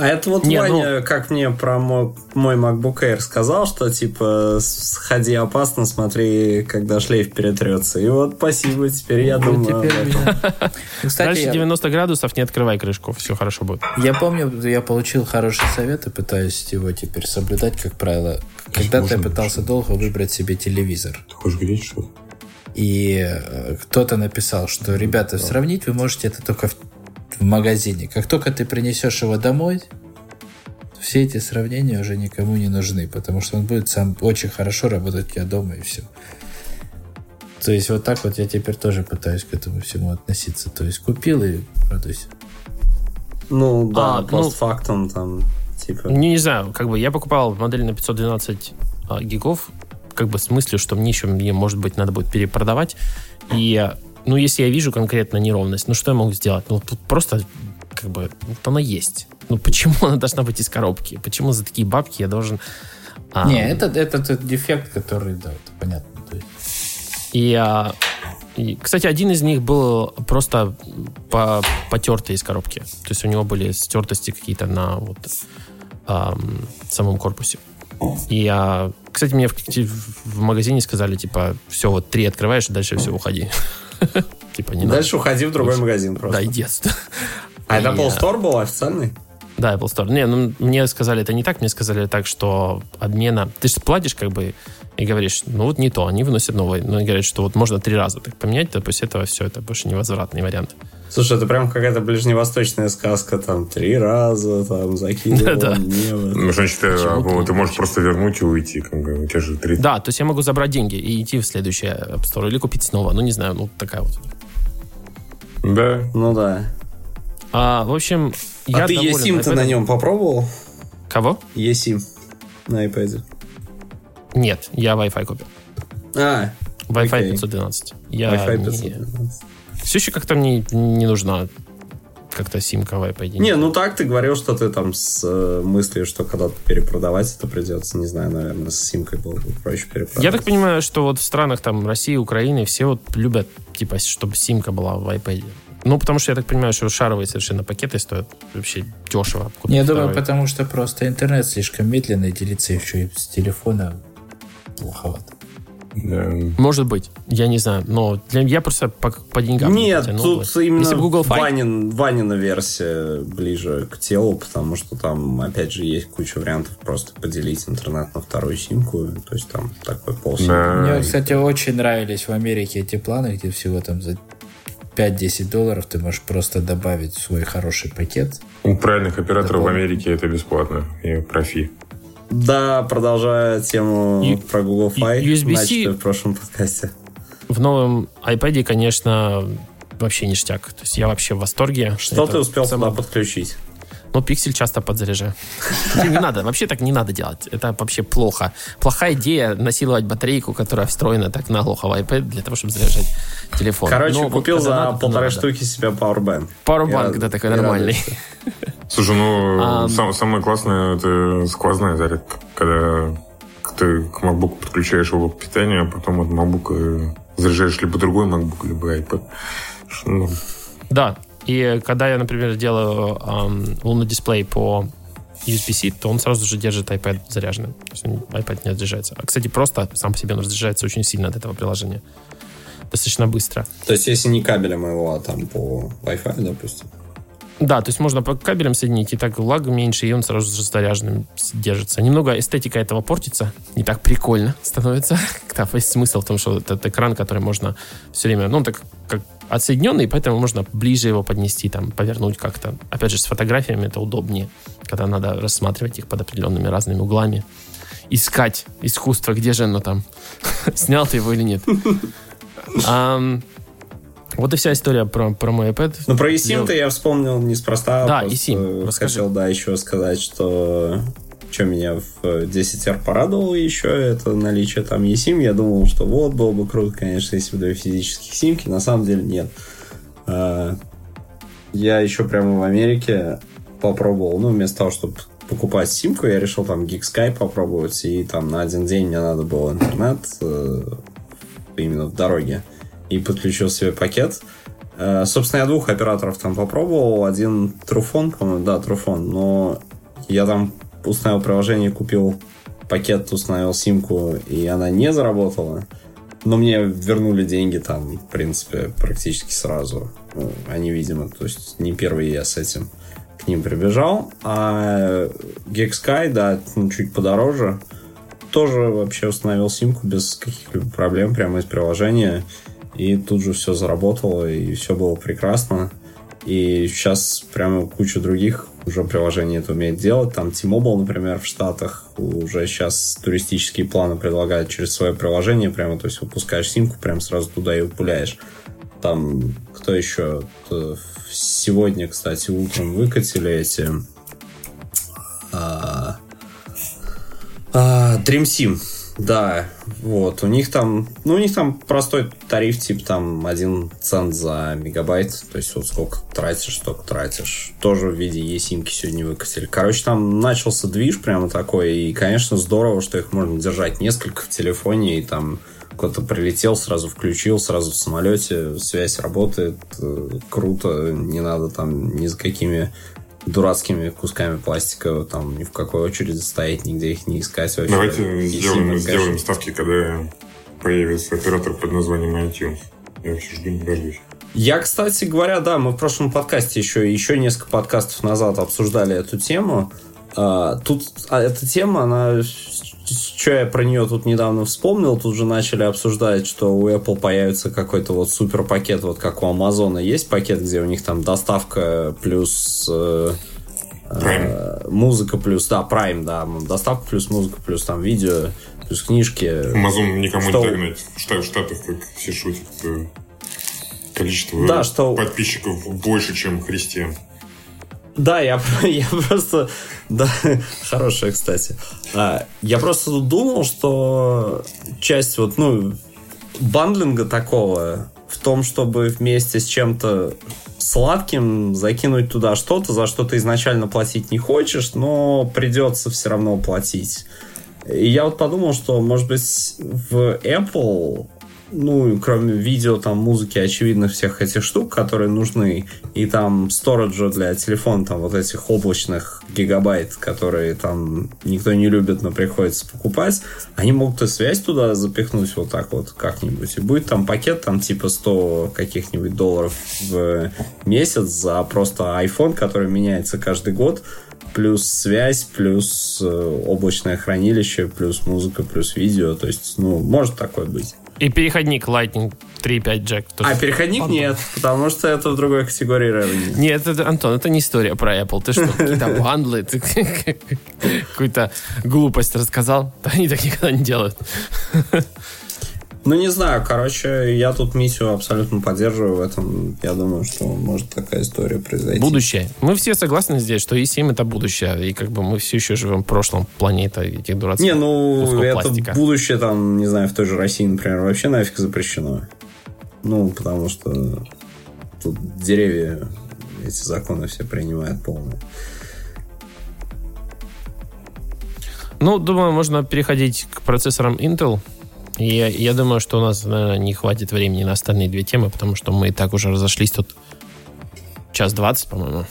А это вот не, Ваня, ну... как мне про мой, мой MacBook Air сказал, что типа сходи опасно, смотри, когда шлейф перетрется. И вот спасибо, теперь я ну, думаю. Теперь. (laughs) Кстати, Дальше 90 градусов не открывай крышку, все хорошо будет. Я помню, я получил хороший совет и пытаюсь его теперь соблюдать, как правило. Когда-то я пытался долго выбрать себе телевизор. Ты хочешь говорить, что и э, кто-то написал, что, ребята, сравнить вы можете это только в в магазине. Как только ты принесешь его домой, все эти сравнения уже никому не нужны, потому что он будет сам очень хорошо работать у тебя дома и все. То есть вот так вот я теперь тоже пытаюсь к этому всему относиться. То есть купил и радуйся. Ну, да, А, ну- постфактум там, типа... Не, не знаю, как бы я покупал модель на 512 а, гигов, как бы с мыслью, что мне еще, мне, может быть, надо будет перепродавать. И, ну, если я вижу конкретно неровность, ну, что я могу сделать? Ну, тут просто, как бы, вот она есть. Ну, почему она должна быть из коробки? Почему за такие бабки я должен... а, Не, это, это тот дефект, который, да, это понятно. То есть. И, а, и, кстати, один из них был просто по, потертый из коробки. То есть у него были стертости какие-то на вот ам, самом корпусе. И, а, кстати, мне в, в магазине сказали, типа, все, вот три открываешь, и дальше все, уходи. Типа, не. Дальше уходи в другой магазин просто. Да, иди. А это Apple Store был официальный? Да, Apple Store. Не, ну, мне сказали это не так, мне сказали так, что обмена... Ты же платишь как бы и говоришь, ну вот не то, они выносят новый. Но они говорят, что вот можно три раза так поменять, то после этого все, это больше невозвратный вариант. Слушай, это прям какая-то ближневосточная сказка, там, три раза, там, закинул, Да-да. (laughs) небо. Ну, значит, ты, Почему а, ты можешь просто вернуть и уйти. Как бы, у тебя же три... Да, то есть я могу забрать деньги и идти в следующий App Store или купить снова. Ну, не знаю, ну такая вот. Да. Ну да. А, в общем, я а ты доволен eSIM ты iPad. на нем попробовал? Кого? eSIM на iPad. Нет, я Wi-Fi купил. А, Wi-Fi Окей. 512. Я Wi-Fi не- 512. Все еще как-то мне не нужна как-то симка в iPad. Не, ну так ты говорил, что ты там с э, мыслью, что когда-то перепродавать это придется. Не знаю, наверное, с симкой было бы проще перепродавать. Я так понимаю, что вот в странах там России, Украины все вот любят, типа, чтобы симка была в iPad. Ну, потому что я так понимаю, что шаровые совершенно пакеты стоят вообще дешево. Я думаю, второй. потому что просто интернет слишком медленный, делиться еще и с телефона плоховато. Может быть, я не знаю, но для, я просто по, по деньгам не Нет, потянул тут бы. именно Если бы Google Fi, Ванин, Ванина версия ближе к телу, потому что там, опять же, есть куча вариантов просто поделить интернет на вторую симку. То есть там такой полсимки. Да. Мне, кстати, очень нравились в Америке эти планы, где всего там за 5-10 долларов ты можешь просто добавить в свой хороший пакет. У правильных операторов в Такого. Америке это бесплатно. И профи. Да, продолжая тему Ю- про Google Fi, USB-C начатую в прошлом подкасте. в новом iPad, конечно, вообще ништяк. То есть я вообще в восторге. Что Это ты успел сюда подключить? Ну, пиксель часто подзаряжаю. Не надо, вообще так не надо делать. Это вообще плохо. Плохая идея насиловать батарейку, которая встроена так наглухо в iPad для того, чтобы заряжать телефон. Короче, Но купил за надо, полторы надо. штуки себе Powerbank. Powerbank, Я- да, такой нормальный. радуюсь. Слушай, ну, А, сам- самое классное это сквозная зарядка. Когда ты к MacBook подключаешь его к питанию, а потом от MacBook заряжаешь либо другой MacBook, либо iPad. Ну, Да, и когда я, например, делаю эм, лунный дисплей по USB-C, то он сразу же держит iPad заряженным. То есть iPad не разряжается. А, кстати, просто сам по себе он разряжается очень сильно от этого приложения. Достаточно быстро. То есть, если не кабелем его, а там по Wi-Fi, допустим. Да, то есть можно по кабелям соединить, и так лаг меньше, и он сразу же заряженным держится. Немного эстетика этого портится, не так прикольно становится. (laughs) Когда есть смысл в том, что этот экран, который можно все время, ну, так как отсоединенный, поэтому можно ближе его поднести, там, повернуть как-то. Опять же, с фотографиями это удобнее, когда надо рассматривать их под определенными разными углами. Искать искусство, где же оно там, (laughs) снял ты его или нет. (laughs) Вот и вся история про, про мой iPad. Ну, про eSIM-то я вспомнил неспроста. Да, eSIM. Хотел, да, еще сказать, что что меня в 10R порадовало еще, это наличие там eSIM. Я думал, что вот, было бы круто, конечно, если бы две физических симки. На самом деле нет. А, Я еще прямо в Америке попробовал, ну, вместо того, чтобы покупать симку, я решил там GigSky попробовать, и там на один день мне надо было интернет э, именно в дороге, и подключил себе пакет. Э, Собственно, я двух операторов там попробовал. Один Труфон, по-моему, да, Труфон. Но я там установил приложение, купил пакет, установил симку, и она не заработала. Но мне вернули деньги там, в принципе, практически сразу. Ну, Они, видимо, то есть не первый я с этим к ним прибежал. А GeekSky, да, ну, чуть подороже. Тоже вообще установил симку без каких-либо проблем прямо из приложения. И тут же все заработало, и все было прекрасно. И сейчас прямо куча других уже приложений это умеет делать. Там T-Mobile, например, в Штатах уже сейчас туристические планы предлагают через свое приложение прямо, то есть выпускаешь симку, прямо сразу туда и пуляешь. Там кто еще? Сегодня, кстати, утром выкатили эти а, а, Dream Sim да, вот. У них там, ну, у них там простой тариф, типа там один цент за мегабайт. То есть вот сколько тратишь, столько тратишь. Тоже в виде есимки сегодня выкатили. Короче, там начался движ прямо такой. И, конечно, здорово, что их можно держать несколько в телефоне. И там кто-то прилетел, сразу включил, сразу в самолете, связь работает, э, круто, не надо там ни за какими дурацкими кусками пластика там ни в какой очереди стоять, нигде их не искать вообще. Давайте сделаем, сделаем ставки, когда появится оператор под названием iTunes. Я вообще жду не дождусь. Я, кстати говоря, да, мы в прошлом подкасте еще, еще несколько подкастов назад обсуждали эту тему. А, тут а, эта тема, она что я про нее тут недавно вспомнил, тут же начали обсуждать, что у Apple появится какой-то вот супер пакет, вот как у Amazon есть пакет, где у них там доставка плюс э, э, музыка плюс, да, Prime, да, доставка плюс музыка плюс там видео плюс книжки. Amazon никому что... не догнать. В Штатах, как все шутят, э, количество да, что... подписчиков больше, чем христиан. Да, я, (laughs) я просто... Да, хорошая, кстати. А, я просто думал, что часть вот, ну, бандлинга такого в том, чтобы вместе с чем-то сладким закинуть туда что-то, за что ты изначально платить не хочешь, но придется все равно платить. И я вот подумал, что, может быть, в Apple ну, кроме видео, там, музыки, очевидно, всех этих штук, которые нужны, и там сториджа для телефона, там, вот этих облачных гигабайт, которые там никто не любит, но приходится покупать, они могут и связь туда запихнуть вот так вот как-нибудь, и будет там пакет, там, типа 100 каких-нибудь долларов в месяц за просто iPhone, который меняется каждый год, плюс связь, плюс э, облачное хранилище, плюс музыка, плюс видео. То есть, ну, может такое быть. И переходник Lightning 3.5 джек. А переходник Бандл. нет, потому что это в другой категории revenue. Нет, это, Антон, это не история про Apple. Ты что, (laughs) какие-то бандлы, ты (laughs) какую-то глупость рассказал? Да (laughs) они так никогда не делают. Ну, не знаю, короче, я тут миссию абсолютно поддерживаю в этом. Я думаю, что может такая история произойти. Будущее. Мы все согласны здесь, что E7 это будущее. И как бы мы все еще живем в прошлом планете этих дурацких Не, ну, это пластика. будущее там, не знаю, в той же России, например, вообще нафиг запрещено. Ну, потому что тут деревья эти законы все принимают полные. Ну, думаю, можно переходить к процессорам Intel. Я, я думаю, что у нас наверное, не хватит времени на остальные две темы, потому что мы и так уже разошлись тут час двадцать, по-моему.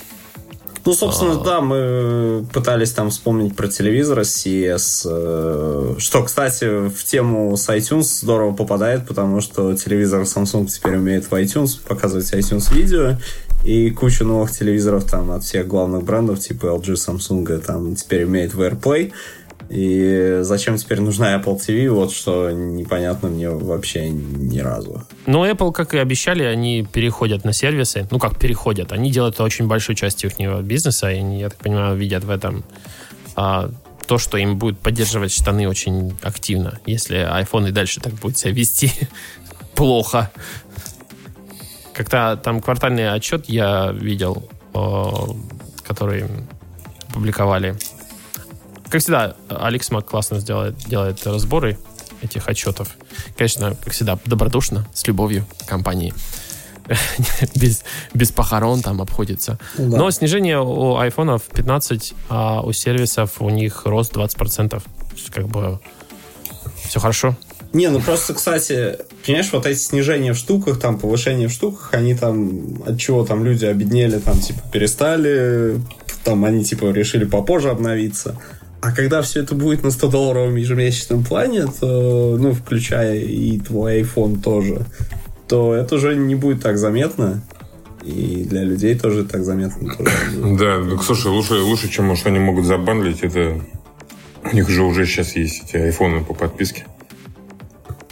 Ну, собственно, а... да, мы пытались там вспомнить про телевизор CES, э, что, кстати, в тему с iTunes здорово попадает, потому что телевизор Samsung теперь умеет в iTunes показывать iTunes видео, и куча новых телевизоров там от всех главных брендов, типа LG, Samsung, там теперь умеет в AirPlay. И зачем теперь нужна Apple TV, вот что непонятно мне вообще ни разу. Ну, Apple, как и обещали, они переходят на сервисы. Ну, как переходят? Они делают очень большой частью их бизнеса, и они, я так понимаю, видят в этом а, то, что им будет поддерживать штаны очень активно, если iPhone и дальше так будет себя вести (laughs) плохо. Когда там квартальный отчет я видел, который публиковали как всегда, Алекс Мак классно сделает, делает разборы этих отчетов. Конечно, как всегда, добродушно, с любовью компании. (laughs) без, без похорон там обходится. Да. Но снижение у айфонов 15, а у сервисов у них рост 20%. Как бы все хорошо. Не, ну просто, кстати, понимаешь, вот эти снижения в штуках, там, повышение в штуках, они там, от чего там люди обеднели, там, типа, перестали, там, они, типа, решили попозже обновиться. А когда все это будет на 100-долларовом ежемесячном плане, то, ну, включая и твой iPhone тоже, то это уже не будет так заметно. И для людей тоже так заметно. Тоже. Да, ну, слушай, лучше, лучше, чем что они могут забанлить, это... У них же уже сейчас есть эти айфоны по подписке.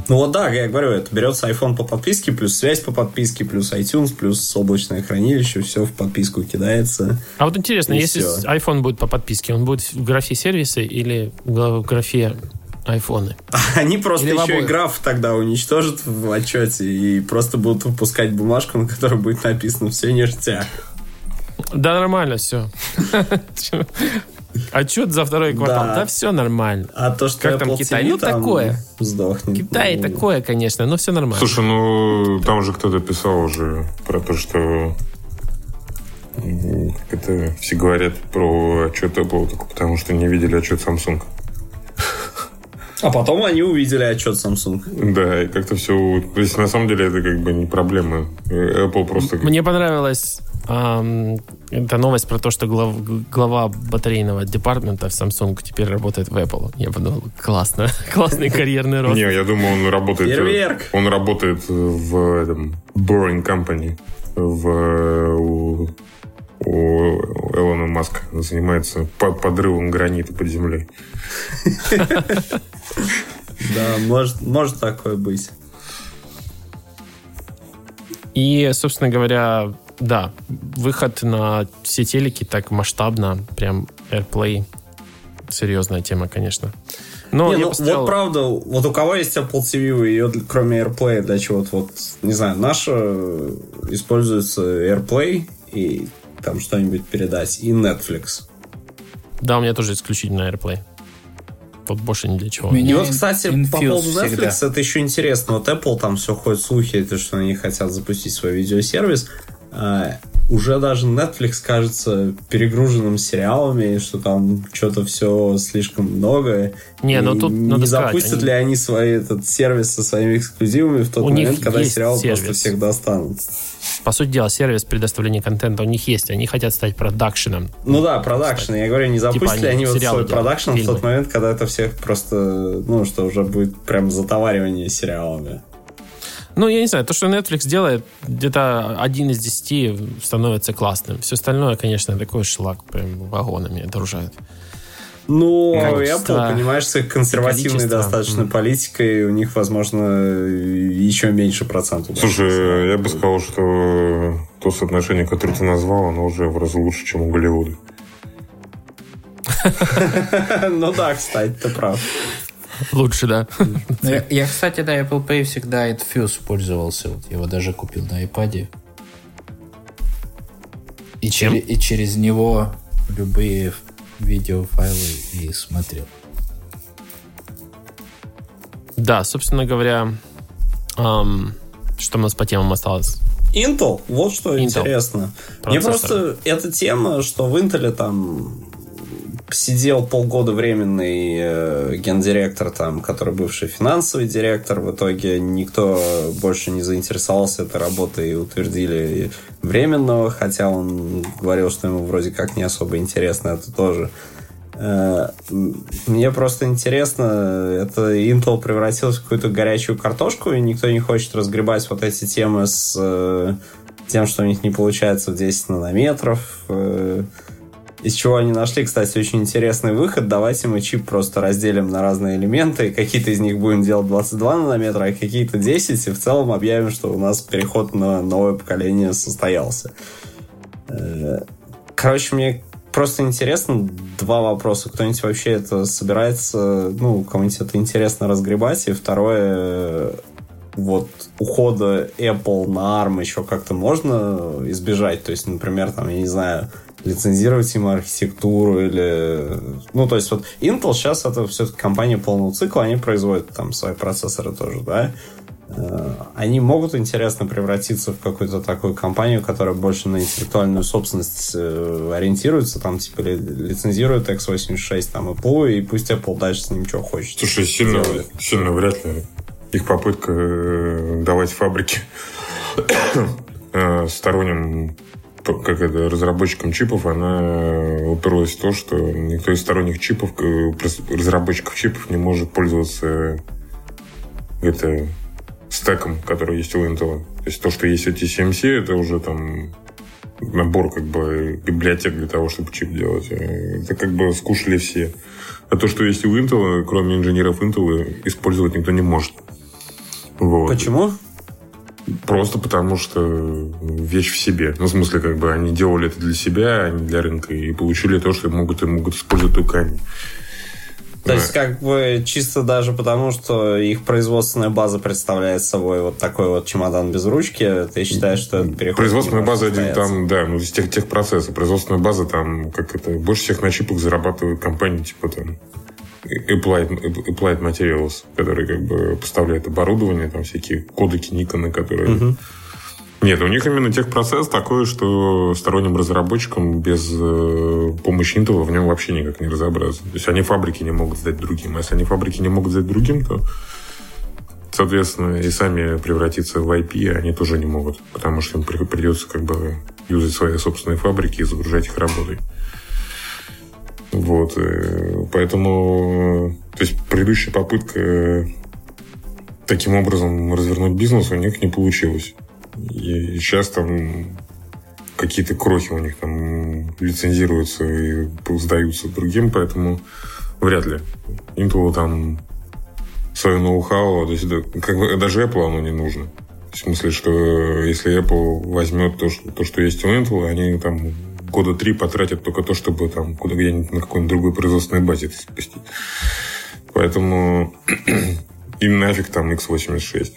Ну вот да, я говорю, это берется iPhone по подписке, плюс связь по подписке, плюс iTunes, плюс облачное хранилище, все в подписку кидается. А вот интересно, если всё. iPhone будет по подписке, он будет в графе сервисы или в графе айфоны? (laughs) Они просто Или еще и граф тогда уничтожат в отчете и просто будут выпускать бумажку, на которой будет написано все ништяк. Да, нормально все. (laughs) Отчет за второй квартал. Да. Да, все нормально. А то, что Как там Apple Китай? TV Ну, там такое. Сдохнет. Китай Ну, такое, конечно, но все нормально. Слушай, ну там же кто-то писал уже про то, что как это все говорят про отчет Apple, только потому что не видели отчет Samsung. А потом они увидели отчет Samsung. Да, и как-то все... То есть, на самом деле, это как бы не проблема. Э, Apple просто... Мне понравилась эта новость про то, что глав- глава батарейного департамента в Samsung теперь работает в Apple. Я подумал, классно. (laughs) Классный карьерный рост. Не, я думаю, он работает... э, Фейерверк. Он работает в этом Boring Company в, у, у Элона Маска. Занимается по- подрывом гранита под землей. (laughs) Да, может, может такое быть. И, собственно говоря, да, выход на все телеки так масштабно, прям AirPlay. Серьезная тема, конечно. Но не, ну, посмотрел- вот правда, вот у кого есть Apple TV, вы ее кроме AirPlay для чего-то, вот, не знаю, наша э, используется AirPlay и там что-нибудь передать, и Netflix. Да, у меня тоже исключительно AirPlay. Вот больше ни для чего. У меня И вот, кстати, по Infuse поводу Netflix, всегда. это еще интересно. Вот Apple, там все ходит слухи, то, что они хотят запустить свой видеосервис. А, уже даже Netflix кажется перегруженным сериалами, что там что-то все слишком много. Не, ну И тут не надо сказать, запустят они- ли они свой этот сервис со своими эксклюзивами в тот У момент, когда есть сериалы просто сервис. всех достанут. По сути дела, сервис предоставления контента у них есть. Они хотят стать продакшеном. Ну да, продакшн. Я говорю, не запустили Типа они они вот свой продакшн в тот момент, когда это всех просто, ну, что уже будет прям затоваривание сериалами. Ну, я не знаю, то, что Netflix делает, где-то один из десяти становится классным. Все остальное, конечно, такой шлак, прям вагонами огружают. Ну, Apple, понимаешь, с их консервативной количество. достаточно Мгм. политикой, у них, возможно, еще меньше процентов. Слушай, я бы сказал, что то соотношение, которое ты назвал, оно уже в разы лучше, чем у Голливуда. (laughs) Ну да, кстати, ты прав. Лучше, да. Ну, Я, я, кстати, да, Apple Pay всегда Infuse пользовался. Вот я его даже купил на iPad. И, Чем? и через него любые видеофайлы и смотрел. Да, собственно говоря, ам, что у нас по темам осталось? Intel, вот что Intel. интересно. Мне Процессоры. просто эта тема, что в Intel там сидел полгода временный э, гендиректор, там, который бывший финансовый директор. В итоге никто больше не заинтересовался этой работой и утвердили временного, хотя он говорил, что ему вроде как не особо интересно это тоже. Э, Мне просто интересно, это Intel превратился в какую-то горячую картошку, и никто не хочет разгребать вот эти темы с э, тем, что у них не получается в 10 нанометров. э, Из чего они нашли, кстати, очень интересный выход. Давайте мы чип просто разделим на разные элементы, какие-то из них будем делать 22 нанометра, а какие-то 10, и в целом объявим, что у нас переход на новое поколение состоялся. Э, Короче, мне просто интересно два вопроса. Кто-нибудь вообще это собирается, ну, кому-нибудь это интересно разгребать? И второе, вот ухода Apple на ARM еще как-то можно избежать? То есть, например, там, я не знаю, лицензировать им архитектуру или... Ну, то есть вот Intel сейчас это все-таки компания полного цикла, они производят там свои процессоры тоже, да? Э, Они могут интересно превратиться в какую-то такую компанию, которая больше на интеллектуальную собственность э, ориентируется, там типа ли- лицензирует x86 там Apple, и пусть Apple дальше с ним что хочет. Слушай, сильно, делает. сильно вряд ли их попытка э, давать фабрике э, сторонним как это, разработчикам чипов, она э, уперлась в то, что никто из сторонних чипов, э, разработчиков чипов не может пользоваться это, стеком, который есть у Intel. То есть то, что есть у TSMC, это уже там набор как бы библиотек для того, чтобы чип делать. Э, Это как бы скушали все. А то, что есть у Intel, кроме инженеров Intel, использовать никто не может. Вот. Почему? Просто потому что вещь в себе. Ну, в смысле, как бы они делали это для себя, а не для рынка, и получили то, что могут и могут использовать только они. То есть, как бы, чисто даже потому, что их производственная база представляет собой вот такой вот чемодан без ручки, ты считаешь, что это переход Производственная база, один там, да, ну, из тех, тех процессов. Производственная база там, как это, больше всех на чипах зарабатывают компании, типа там, Applied, Applied Materials, которые как бы поставляют оборудование, там всякие кодеки Никона, которые... Нет, у них именно техпроцесс такой, что сторонним разработчикам без э, помощи Intel в нем вообще никак не разобраться. То есть они фабрики не могут сдать другим. А если они фабрики не могут сдать другим, то, соответственно, и сами превратиться в IP они тоже не могут. Потому что им при- придется как бы юзать свои собственные фабрики и загружать их работой. Вот. э, Поэтому... То есть предыдущая попытка э, таким образом развернуть бизнес у них не получилось. И сейчас там какие-то крохи у них там лицензируются и сдаются другим, поэтому вряд ли. Intel там свое ноу-хау, то есть как бы даже Apple оно не нужно. В смысле, что если Apple возьмет то, что, то, что есть у Intel, они там года три потратят только то, чтобы там куда где-нибудь на какой-нибудь другой производственной базе это спасти. Поэтому (clears throat) им нафиг там x86.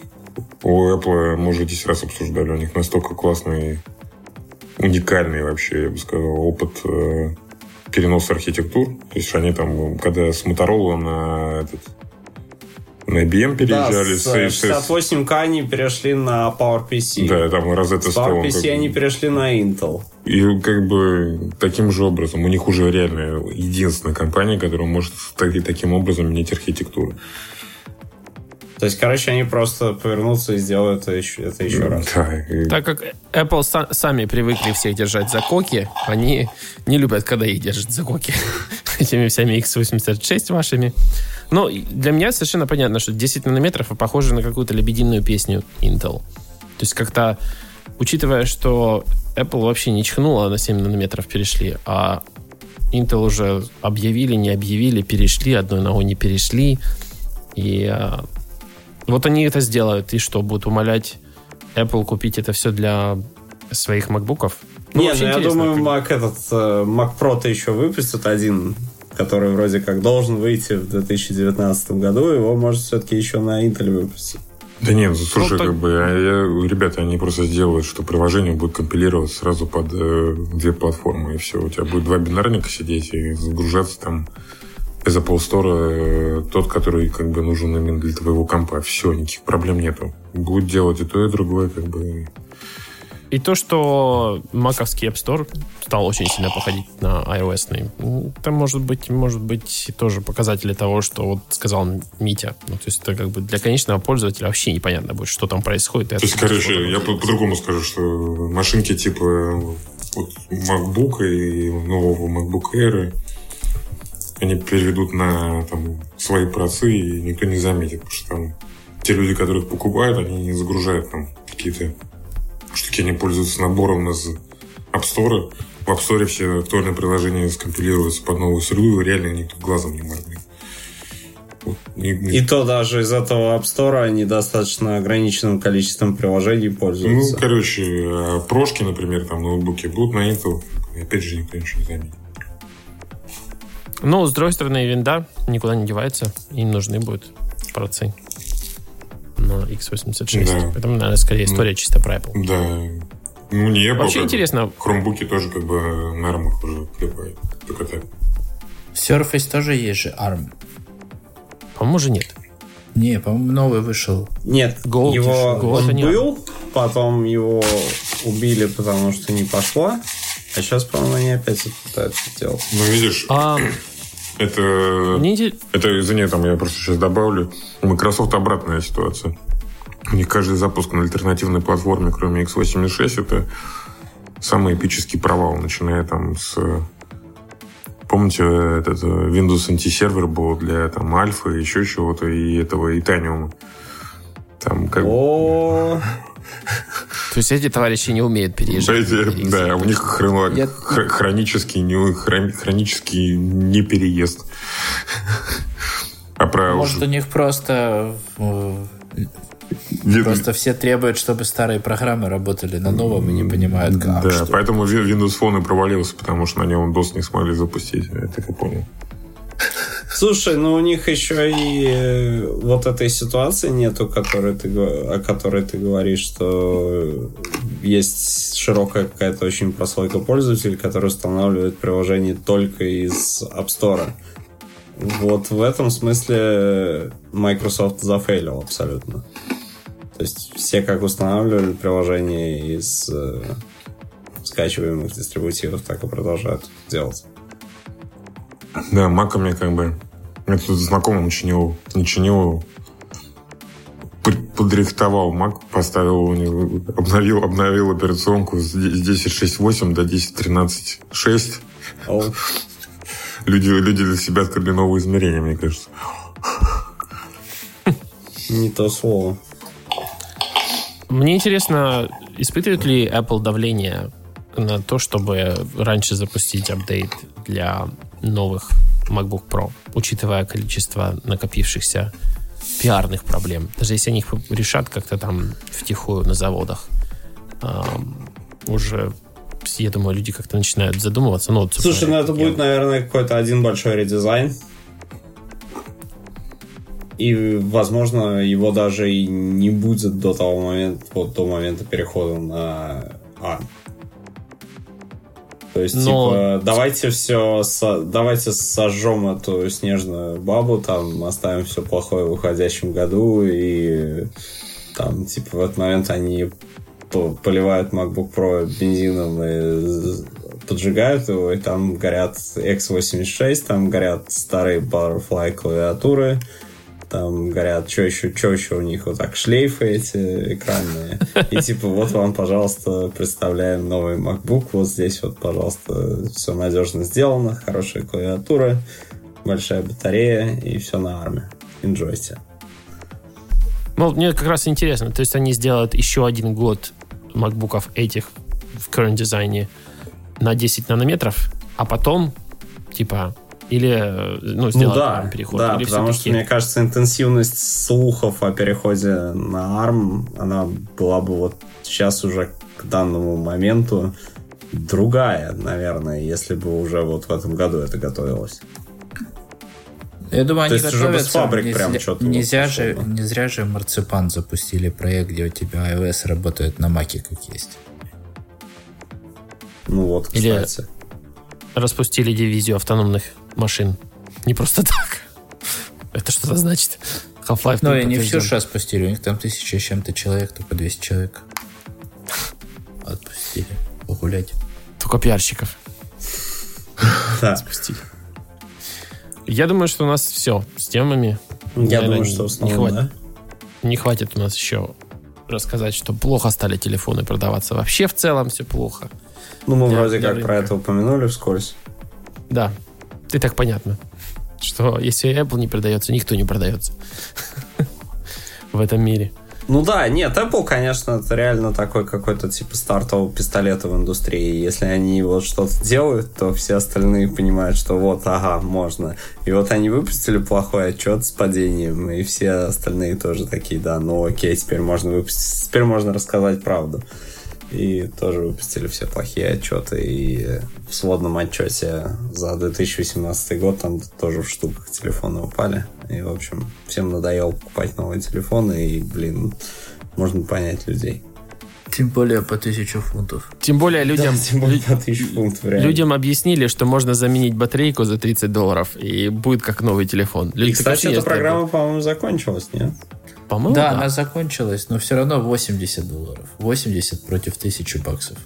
У Apple мы уже 10 раз обсуждали, у них настолько классный, уникальный вообще, я бы сказал, опыт э, переноса архитектур. То есть они там, когда с Motorola на этот на IBM Да, переезжали, с с- с- 68К они перешли на PowerPC. да, там Rosetta С Stone. PowerPC как они перешли на Intel. И как бы таким же образом. У них уже реально единственная компания, которая может так- таким образом менять архитектуру. То есть, короче, они просто повернутся и сделают это еще, это еще раз. Да, и- Так как Apple са- сами привыкли всех держать за коки, они не любят, когда их держат за коки. (laughs) Этими всеми x86 вашими. Но и для меня совершенно понятно, что 10 нанометров похоже на какую-то лебединую песню Intel. То есть как-то, учитывая, что Apple вообще не чихнула, на 7 нанометров перешли, а Intel уже объявили, не объявили, перешли, одной ногой не перешли. И а, вот они это сделают. И что, будут умолять Apple купить это все для своих макбуков? Не, ну вообще я интересно, думаю, Mac этот э, Mac Pro-то еще выпустят один, который вроде как должен выйти в 2019 году. Его может все-таки еще на Intel выпустить. Да нет, ну, слушай, Ну, так- как бы, а я- ребята, они просто сделают, что приложение будет компилироваться сразу под э, две платформы, и все. У тебя будет два бинарника сидеть и загружаться там из Apple Store тот, который как бы нужен именно для твоего компа. Все, никаких проблем нету. Будет делать и то, и другое, как бы. И то, что маковский App Store стал очень сильно походить на iOS, это может быть, может быть тоже показатели того, что вот сказал Митя. Ну, то есть это как бы для конечного пользователя вообще непонятно будет, что там происходит. То есть, короче, я по- по-другому скажу, что машинки типа вот MacBook и нового MacBook Air они переведут на там, свои процы, и никто не заметит, потому что там те люди, которые их покупают, они не загружают там какие-то штуки, они пользуются набором из App Store. В App Store все актуальные приложения скомпилируются под новую среду, и реально никто глазом не. Вот, не- не- И то даже из этого App Store они достаточно ограниченным количеством приложений Ну, пользуются. короче, а прошки, например, там ноутбуки будут на Intel, и опять же никто ничего не заметит. Ну, с другой стороны, винда никуда не девается. Им нужны будут процы на x86. Да. Поэтому, наверное, скорее история чисто про Apple. Да. Ну, не Apple. Вообще интересно, Хромбуки тоже как бы на армах уже клепают. Только так. В Surface тоже есть же ARM. по-моему, же нет. Не, по-моему, новый вышел. Нет, Gold его. Gold он был, потом его убили, потому что не пошло. А сейчас, по-моему, они опять это пытаются делать. Ну, видишь, А, это... мне Это, извини, там я просто сейчас добавлю. У Microsoft обратная ситуация. У них каждый запуск на альтернативной платформе, кроме x86, это самый эпический провал, начиная там с... Помните, этот Windows антисервер был для там альфа, еще чего-то, и этого Итаниума. Там как бы... О, То есть эти товарищи не умеют переезжать. Да, у них Я- хронический, не, хрон- хронический не переезд. А про Может, у них просто э, Просто все требуют, чтобы старые программы работали на новом и не понимают, как. Да, что. поэтому Windows Phone и провалился, потому что на нем DOS не смогли запустить. Я так и понял. Слушай, ну у них еще и э, вот этой ситуации нету, которой ты, о которой ты говоришь, что есть широкая какая-то очень прослойка пользователей, которые устанавливают приложение только из App Store. Вот в этом смысле Microsoft зафейлил абсолютно. То есть все как устанавливали приложение из э, скачиваемых дистрибутивов, так и продолжают делать. Да, Мака мне как бы... Я тут знакомым чинил, не чинил, под- подрихтовал Мак, поставил у него, обновил, обновил операционку с 10.6.8 до 10.13.6. О, Люди, люди для себя открыли новые измерения, мне кажется. не то слово. Мне интересно, испытывает ли Apple давление на то, чтобы раньше запустить апдейт для новых MacBook Pro, учитывая количество накопившихся пиарных проблем. Даже если они их решат как-то там втихую на заводах, уже, я думаю, люди как-то начинают задумываться. Ну, вот, Слушай, ну это я. будет, наверное, какой-то один большой редизайн. И, возможно, его даже и не будет до того момента, вот до момента перехода на ARM. То есть, Но- типа, давайте все, давайте сожжем эту снежную бабу, там, оставим все плохое в уходящем году, и там, типа, в этот момент они по- поливают MacBook Pro бензином и поджигают его, и там горят X86, там горят старые Butterfly клавиатуры, там горят, что еще, что еще у них, вот так, шлейфы эти экранные. И типа, вот вам, пожалуйста, представляем новый MacBook, вот здесь вот, пожалуйста, все надежно сделано, хорошая клавиатура, большая батарея, и все на арме. Enjoyте. Ну, мне как раз интересно. То есть они сделают еще один год макбуков этих в current дизайне на 10 нанометров, а потом, типа, или, э, ну, Ну сделают да, переход. да, или потому что, мне кажется, интенсивность слухов о переходе на ARM, она была бы вот сейчас уже к данному моменту другая, наверное, если бы уже вот в этом году это готовилось. Я думаю, То они есть уже без фабрик не, прям что-то не вот же, не зря же Марципан запустили проект, где у тебя iOS работает на Маке, как есть. Ну вот, Или- кстати. распустили дивизию автономных машин. Не просто так. Это что-то значит? Half-Life Ну, не и не всю подтвержден. же отпустили. У них там тысяча с чем-то человек, только 200 человек. Отпустили. Погулять. Только пиарщиков Да. отпустили. Я думаю, что у нас все с темами. Я Наверное, думаю, что в не хватит, да. не хватит у нас еще рассказать, что плохо стали телефоны продаваться. Вообще в целом все плохо. Ну, мы Для- вроде для как про это упомянули вскользь. Да, и так понятно, что если Apple не продается, никто не продается (laughs) в этом мире. Ну да, нет, Apple, конечно, это реально такой какой-то типа стартового пистолета в индустрии. Если они вот что-то делают, то все остальные понимают, что вот, ага, можно. И вот они выпустили плохой отчет с падением, и все остальные тоже такие, да, ну окей, теперь можно выпустить, теперь можно рассказать правду. И тоже выпустили все плохие отчеты. И в сводном отчете за 2018 год там тоже в штуках телефоны упали. И, в общем, всем надоело покупать новые телефоны. И, блин, можно понять людей. Тем более по 1000 фунтов. Тем более (laughs) людям, Да, тем более по 1000 фунтов, реально. людям объяснили, что можно заменить батарейку за 30 долларов, и будет как новый телефон. Люди И, кстати, эта «Есть, программа, по-моему, закончилась, нет? По-моему, да, да. она закончилась, но все равно 80 долларов. 80 против 1000 баксов.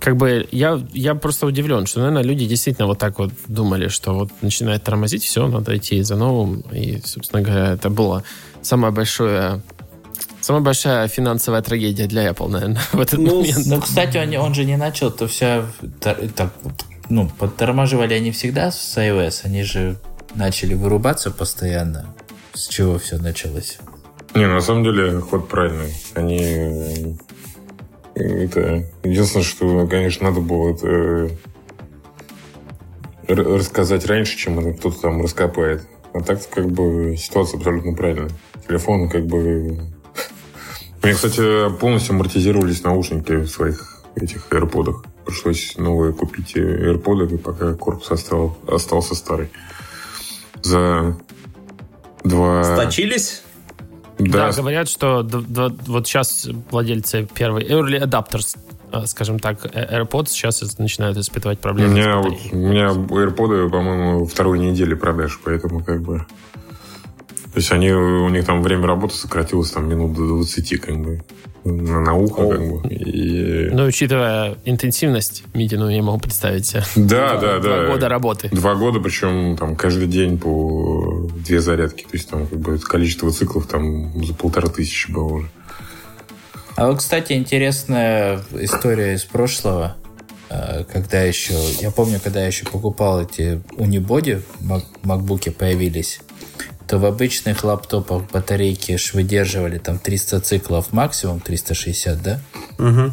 Как бы я, я просто удивлен, что, наверное, люди действительно вот так вот думали, что вот начинает тормозить, все, надо идти за новым. И, собственно говоря, это было самое большое Самая большая финансовая трагедия для Apple, наверное, (laughs) в этот Ну, момент. Ну, кстати, он, он же не начал, то вся... та- Так, ну, подтормаживали они всегда с iOS, они же начали вырубаться постоянно. С чего все началось? Не, на самом деле ход правильный. Они... э, Это... Единственное, что, конечно, надо было это э, рассказать раньше, чем кто-то там раскопает. А так как бы ситуация абсолютно правильная. Телефон как бы (laughs) меня, кстати, полностью амортизировались наушники в своих этих AirPods. Пришлось новые купить AirPods, и пока корпус остал, остался старый. За два... Сточились? Да, говорят, что вот сейчас владельцы первой Early Adapters, э, скажем так, э- AirPods сейчас начинают испытывать У проблемы. с меня, вот, у меня AirPods, по-моему, второй недели продаж, поэтому как бы... То есть они, у них там время работы сократилось там минут до 20, как бы, на, на ухо, О. как бы. И... Но учитывая интенсивность MIDI, ну, я могу представить себе. Да, да, Два да. года работы. Два года, причем там каждый день по две зарядки. То есть там как бы количество циклов там за полторы тысячи было уже. А вот, кстати, интересная история из прошлого. Э, Когда еще... Я помню, когда я еще покупал эти унибоди, мак- макбуки появились, то в обычных лаптопах батарейки ж выдерживали там 300 циклов максимум, 360, да? Угу.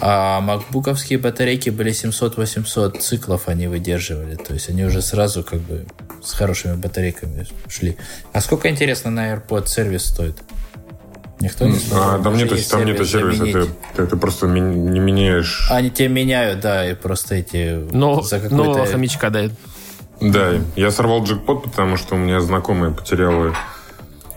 А макбуковские батарейки были 700-800 циклов они выдерживали. То есть они уже сразу как бы с хорошими батарейками шли. А сколько, интересно, на AirPod сервис стоит? Никто не смотрел? А, там нету, есть там нету сервиса, ты, ты, ты просто ми- не меняешь. Они тебе меняют, да, и просто эти... Но, за нового хомячка дает. Да, я сорвал джекпот, потому что у меня знакомая потеряла,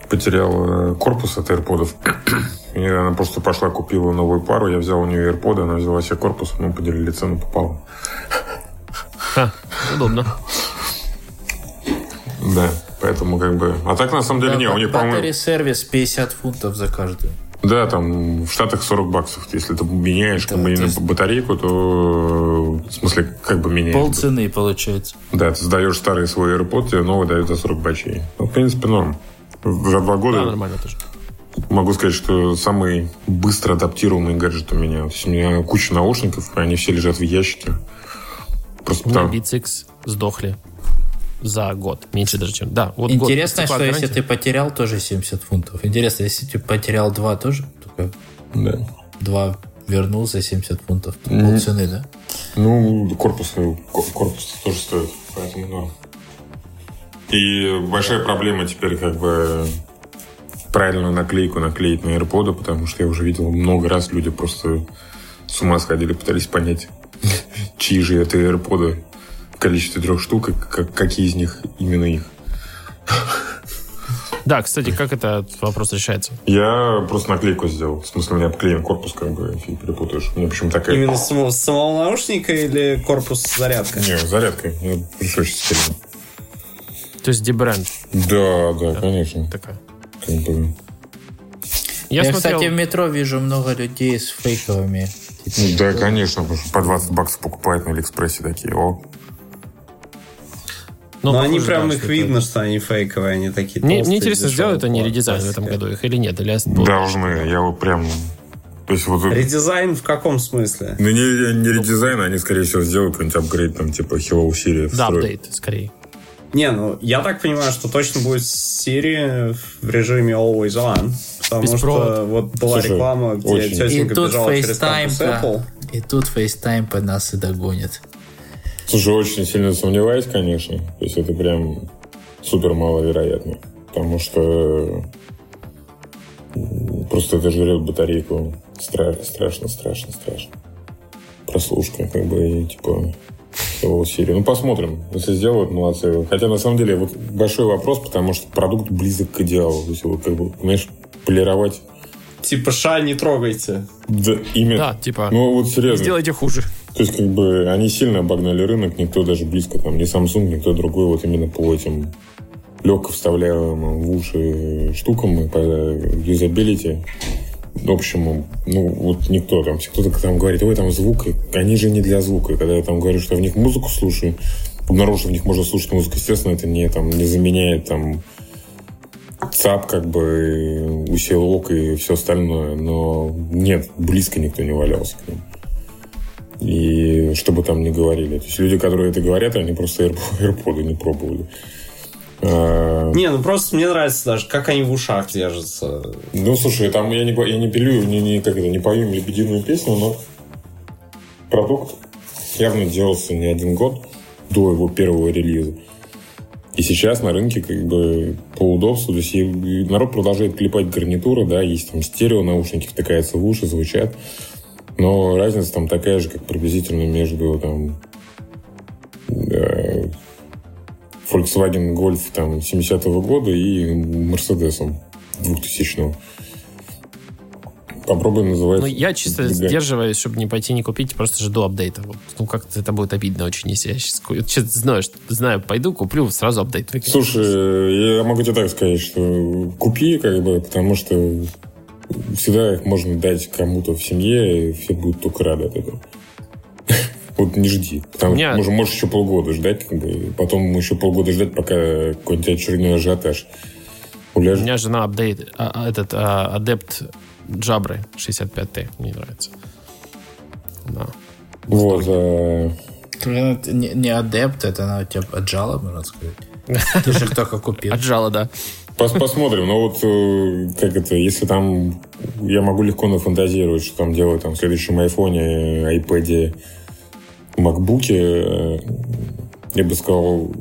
потеряла корпус от AirPods. (clears throat) И она просто пошла, купила новую пару, я взял у нее AirPods, она взяла себе корпус, мы поделили цену пополам. Ха, удобно. Да, поэтому как бы... А так, на самом деле, не, у них, по-моему... Сервис 50 фунтов за каждую. Да, там в Штатах 40 баксов. Если ты меняешь Да, есть- батарейку, то в смысле как бы меняешь. Пол цены получается. Да, ты сдаешь старый свой AirPod, тебе новый дают за 40 бачей. Ну, в принципе, норм. За два года Да, нормально тоже. могу сказать, что самый быстро адаптированный гаджет у меня. То есть у меня куча наушников, они все лежат в ящике. Просто У меня. Beats X сдохли за год. Меньше даже, чем... Да, вот год Интересно, истекла что если ты потерял, тоже 70 фунтов. Интересно, если ты потерял два тоже, только Да. два вернул за 70 фунтов, то Мгм. пол цены, да? Ну, корпус, ко- корпус тоже стоит, поэтому да. И большая проблема теперь как бы правильную наклейку наклеить на AirPod, потому что я уже видел много раз люди просто с ума сходили, пытались понять, (laughs) чьи же это AirPod количестве трех штук, и как- какие из них именно их. Да, кстати, как этот вопрос решается? Я просто наклейку сделал. В смысле, у меня обклеен корпус, как бы, фиг перепутаешь. У меня почему такая... Именно с самого, наушника или корпус зарядка? Не, зарядка. Я пришлось стереть. То есть дебренд Да, да, конечно. такая. Как бы... Я, Я, смотрел... кстати, в метро вижу много людей с фейковыми. типа, Да, конечно, по 20 баксов покупают на Алиэкспрессе такие. О, ну, Но они прям да, их видно, это- что они фейковые, они такие Мне, толстые, мне интересно, сделают они редизайн в этом году их или нет? Или должны. Я вот прям... То есть вот... Редизайн в каком смысле? Ну, не, не редизайн, они, скорее всего, сделают какой-нибудь апгрейд, там, типа Hello Siri. Да, встроят. апдейт, скорее. Не, ну, я так понимаю, что точно будет Siri в режиме Always On. Потому Без что провода. вот была Слушай, реклама, где очень. И тетенька тут бежала через кампус Apple. FaceTime, и тут FaceTime по нас и догонит. Слушай, очень сильно сомневаюсь, конечно. То есть это прям супер маловероятно. Потому что просто это жрет батарейку. Стра- страшно, страшно, страшно. Прослушка, как бы, и, типа, Hello Siri. Ну, посмотрим. Если сделают, молодцы. Хотя, на самом деле, вот большой вопрос, потому что продукт близок к идеалу. То есть, вот, как бы, знаешь, полировать Типа, ша, не трогайте. да, имя. Да, типа, Ну, вот серьезно. сделайте хуже. То есть, как бы, они сильно обогнали рынок, никто даже близко, там, ни Samsung, никто другой, вот именно по этим легко вставляемым в уши штукам и по юзабилити. Общем, ну, вот никто там, кто-то там говорит, ой, там звук, они же не для звука. И когда я там говорю, что я в них музыку слушаю, обнаружил, в них можно слушать музыку, естественно, это не, там, не заменяет там ЦАП, как бы, усилок и все остальное, но нет, близко никто не валялся к ним. И что бы там ни говорили. То есть люди, которые это говорят, они просто (laughs) AirPods не пробовали. А, Не, ну просто мне нравится даже, как они в ушах держатся. Ну, слушай, там я не, я не пилю, не, не, как это, не пою им лебединую песню, но продукт явно делался не один год до его первого релиза. И сейчас на рынке как бы по удобству, то есть народ продолжает клепать гарнитуры, да, есть там стерео наушники, втыкаются в уши, звучат. Но разница там такая же, как приблизительно между там да, Volkswagen Golf там 70-го года и Мерседесом 2000-го. Попробуем называть. Ну, я чисто Бега. сдерживаюсь, чтобы не пойти не купить, просто жду апдейта. Вот. Ну, как-то это будет обидно очень, если я сейчас, сейчас знаю, что, знаю, пойду, куплю, сразу апдейт выкину. Слушай, я могу тебе так сказать, что купи, как бы, потому что всегда их можно дать кому-то в семье, и все будут только рады от этого. (laughs) Вот не жди. Потому что можешь, можешь еще полгода ждать, как бы, потом еще полгода ждать, пока какой-нибудь очередной ажиотаж уляжет. У меня жена апдейт, а, а, этот а, адепт Джабры 65T. Мне нравится. Да. Вот. А... Не, не адепт, это она типа отжала, можно сказать. (laughs) Ты же только купил. Отжала, да. Пос посмотрим. Но вот э, как это, если там я могу легко нафантазировать, что там делают там в следующем айфоне, айпэде, макбуке, э, я бы сказал,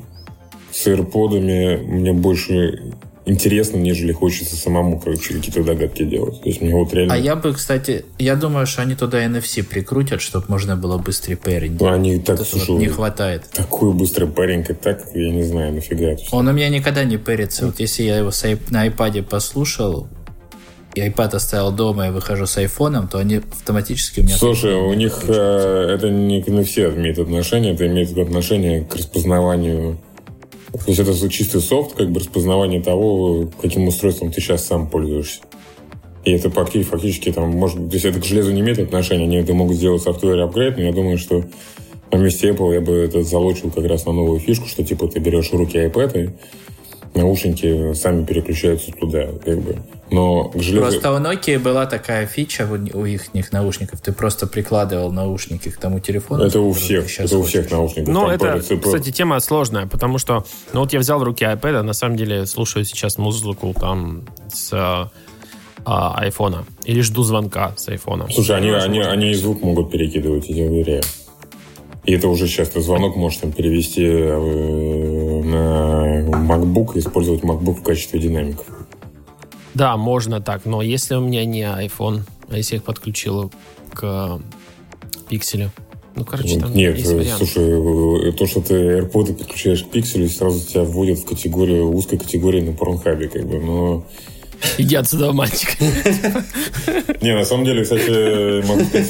с AirPod'ами мне больше интересно, нежели хочется самому, короче, какие-то догадки делать. То есть мне вот реально... А я бы, кстати, я думаю, что они туда NFC прикрутят, чтобы можно было быстрый пэринг. Ну, они так, Это слушай, не хватает. Такой быстрый пэринг, и так, я не знаю, нафига. Он у меня никогда не пэрится. Вот если я его на iPad послушал, и iPad оставил дома и выхожу с айфоном, то они автоматически у меня... Слушай, у них э, это не на все имеет отношение, это имеет отношение к распознаванию то есть это чистый софт, как бы распознавание того, каким устройством ты сейчас сам пользуешься. И это фактически, там, может, то есть это к железу не имеет отношения, они это могут сделать софтвер апгрейд, но я думаю, что на месте Apple я бы это залочил как раз на новую фишку, что типа ты берешь в руки iPad и наушники сами переключаются туда, как бы. Но к железу... Просто у Nokia была такая фича у их наушников. Ты просто прикладывал наушники к тому телефону. Это у всех. Это у всех наушников. Ну, это, кстати, тема сложная, потому что, ну, вот я взял в руки iPad, а на самом деле слушаю сейчас музыку там с а, айфона. Или жду звонка с айфона. Слушай, они, они, они и звук могут перекидывать, я уверяю. И это уже сейчас ты звонок можешь там перевести э, на MacBook и использовать MacBook в качестве динамиков. Да, можно так, но если у меня не iPhone, а если я их подключил к пикселю, ну, короче, там Нет, есть вариант. слушай, э, то, что ты AirPods подключаешь к пикселю, сразу тебя вводят в категорию, узкой категории на порнхабе, как бы, но Иди отсюда, мальчик. Не, на самом деле, кстати, могу сказать,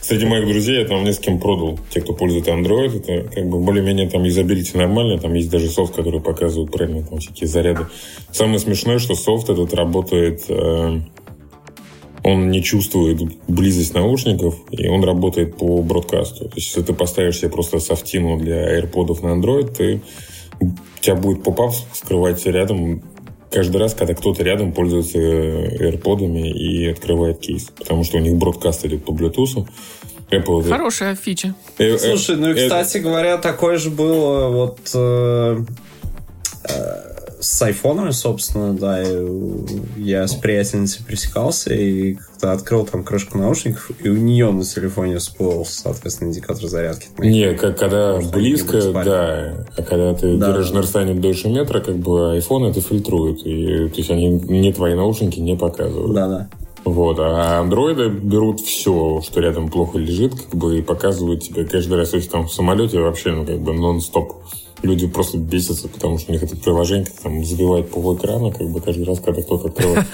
среди, моих, друзей я там нескольким продал. Те, кто пользуется Android, это как бы более-менее там юзабилити нормально. Там есть даже софт, который показывает правильно там всякие заряды. Самое смешное, что софт этот работает... Э, он не чувствует близость наушников, и он работает по бродкасту. То есть, если ты поставишь себе просто софтину для AirPods на Android, ты, у тебя будет поп-ап скрывать рядом каждый раз, когда кто-то рядом пользуется э, AirPod'ами и открывает кейс. Потому что у них бродкаст идет по Bluetooth. Apple... Хорошая фича. Э, э, Слушай, ну и, кстати говоря, такое же было вот с айфонами, собственно, да, я с приятельницей пересекался и как-то открыл там крышку наушников, и у нее на телефоне всплыл, соответственно, индикатор зарядки. Не, как, когда близко, да, а когда ты да. держишь на расстоянии дольше метра, как бы iPhone это фильтрует, и, то есть они не твои наушники не показывают. Да-да. Вот, а андроиды берут все, что рядом плохо лежит, как бы, и показывают тебе каждый раз, если там в самолете вообще, ну, как бы, нон-стоп люди просто бесятся, потому что у них это приложение там забивает пол экрана, как бы каждый раз, когда кто-то открывает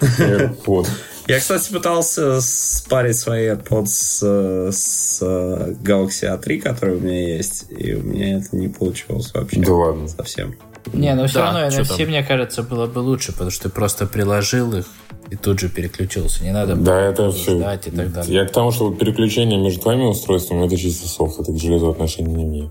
(laughs) AirPods. Я, кстати, пытался спарить свои AirPods с, Galaxy A3, который у меня есть, и у меня это не получилось вообще. Да ладно. Совсем. Не, но все да, равно NFC, мне кажется, было бы лучше, потому что ты просто приложил их и тут же переключился. Не надо да, это все. ждать и так далее. Я к тому, что переключение между твоими устройствами это чисто софт, это к железу отношения не имеет.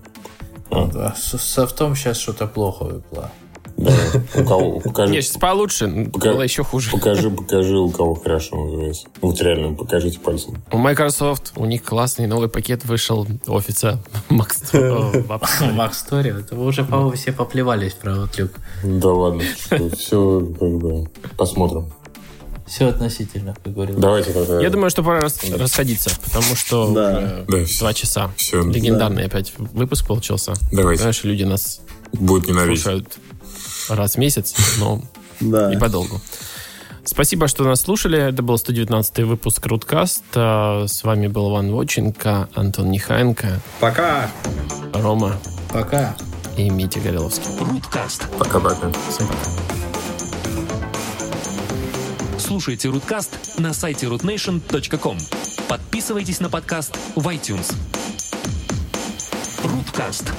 А. Да, с софтом сейчас что-то плохо выпало. Да, у кого, покажи, Нет, сейчас получше, пока, было еще хуже. Покажи, покажи, у кого хорошо называется. Вот реально, покажите пальцем. У Microsoft, у них классный новый пакет вышел офиса (laughs) Max Story. (laughs) Это вы уже, по-моему, все поплевались про Outlook. Да ладно, все как бы посмотрим. Все относительно, как говорил. Давайте тогда. Я думаю, что пора рас- расходиться, потому что да. Да, два часа. Все. Легендарный да. опять выпуск получился. Давайте. Знаешь, люди нас будет ненавидеть. слушают раз в месяц, но (laughs) Да. и подолгу. Спасибо, что нас слушали. Это был 119 выпуск Руткаст. С вами был Иван Воченко, Антон Нехаенко, Пока! Рома Пока. и Митя Гореловский. Руткаст. Пока-пока. Всем пока. Слушайте Руткаст на сайте rootnation.com. Подписывайтесь на подкаст в iTunes. Руткаст.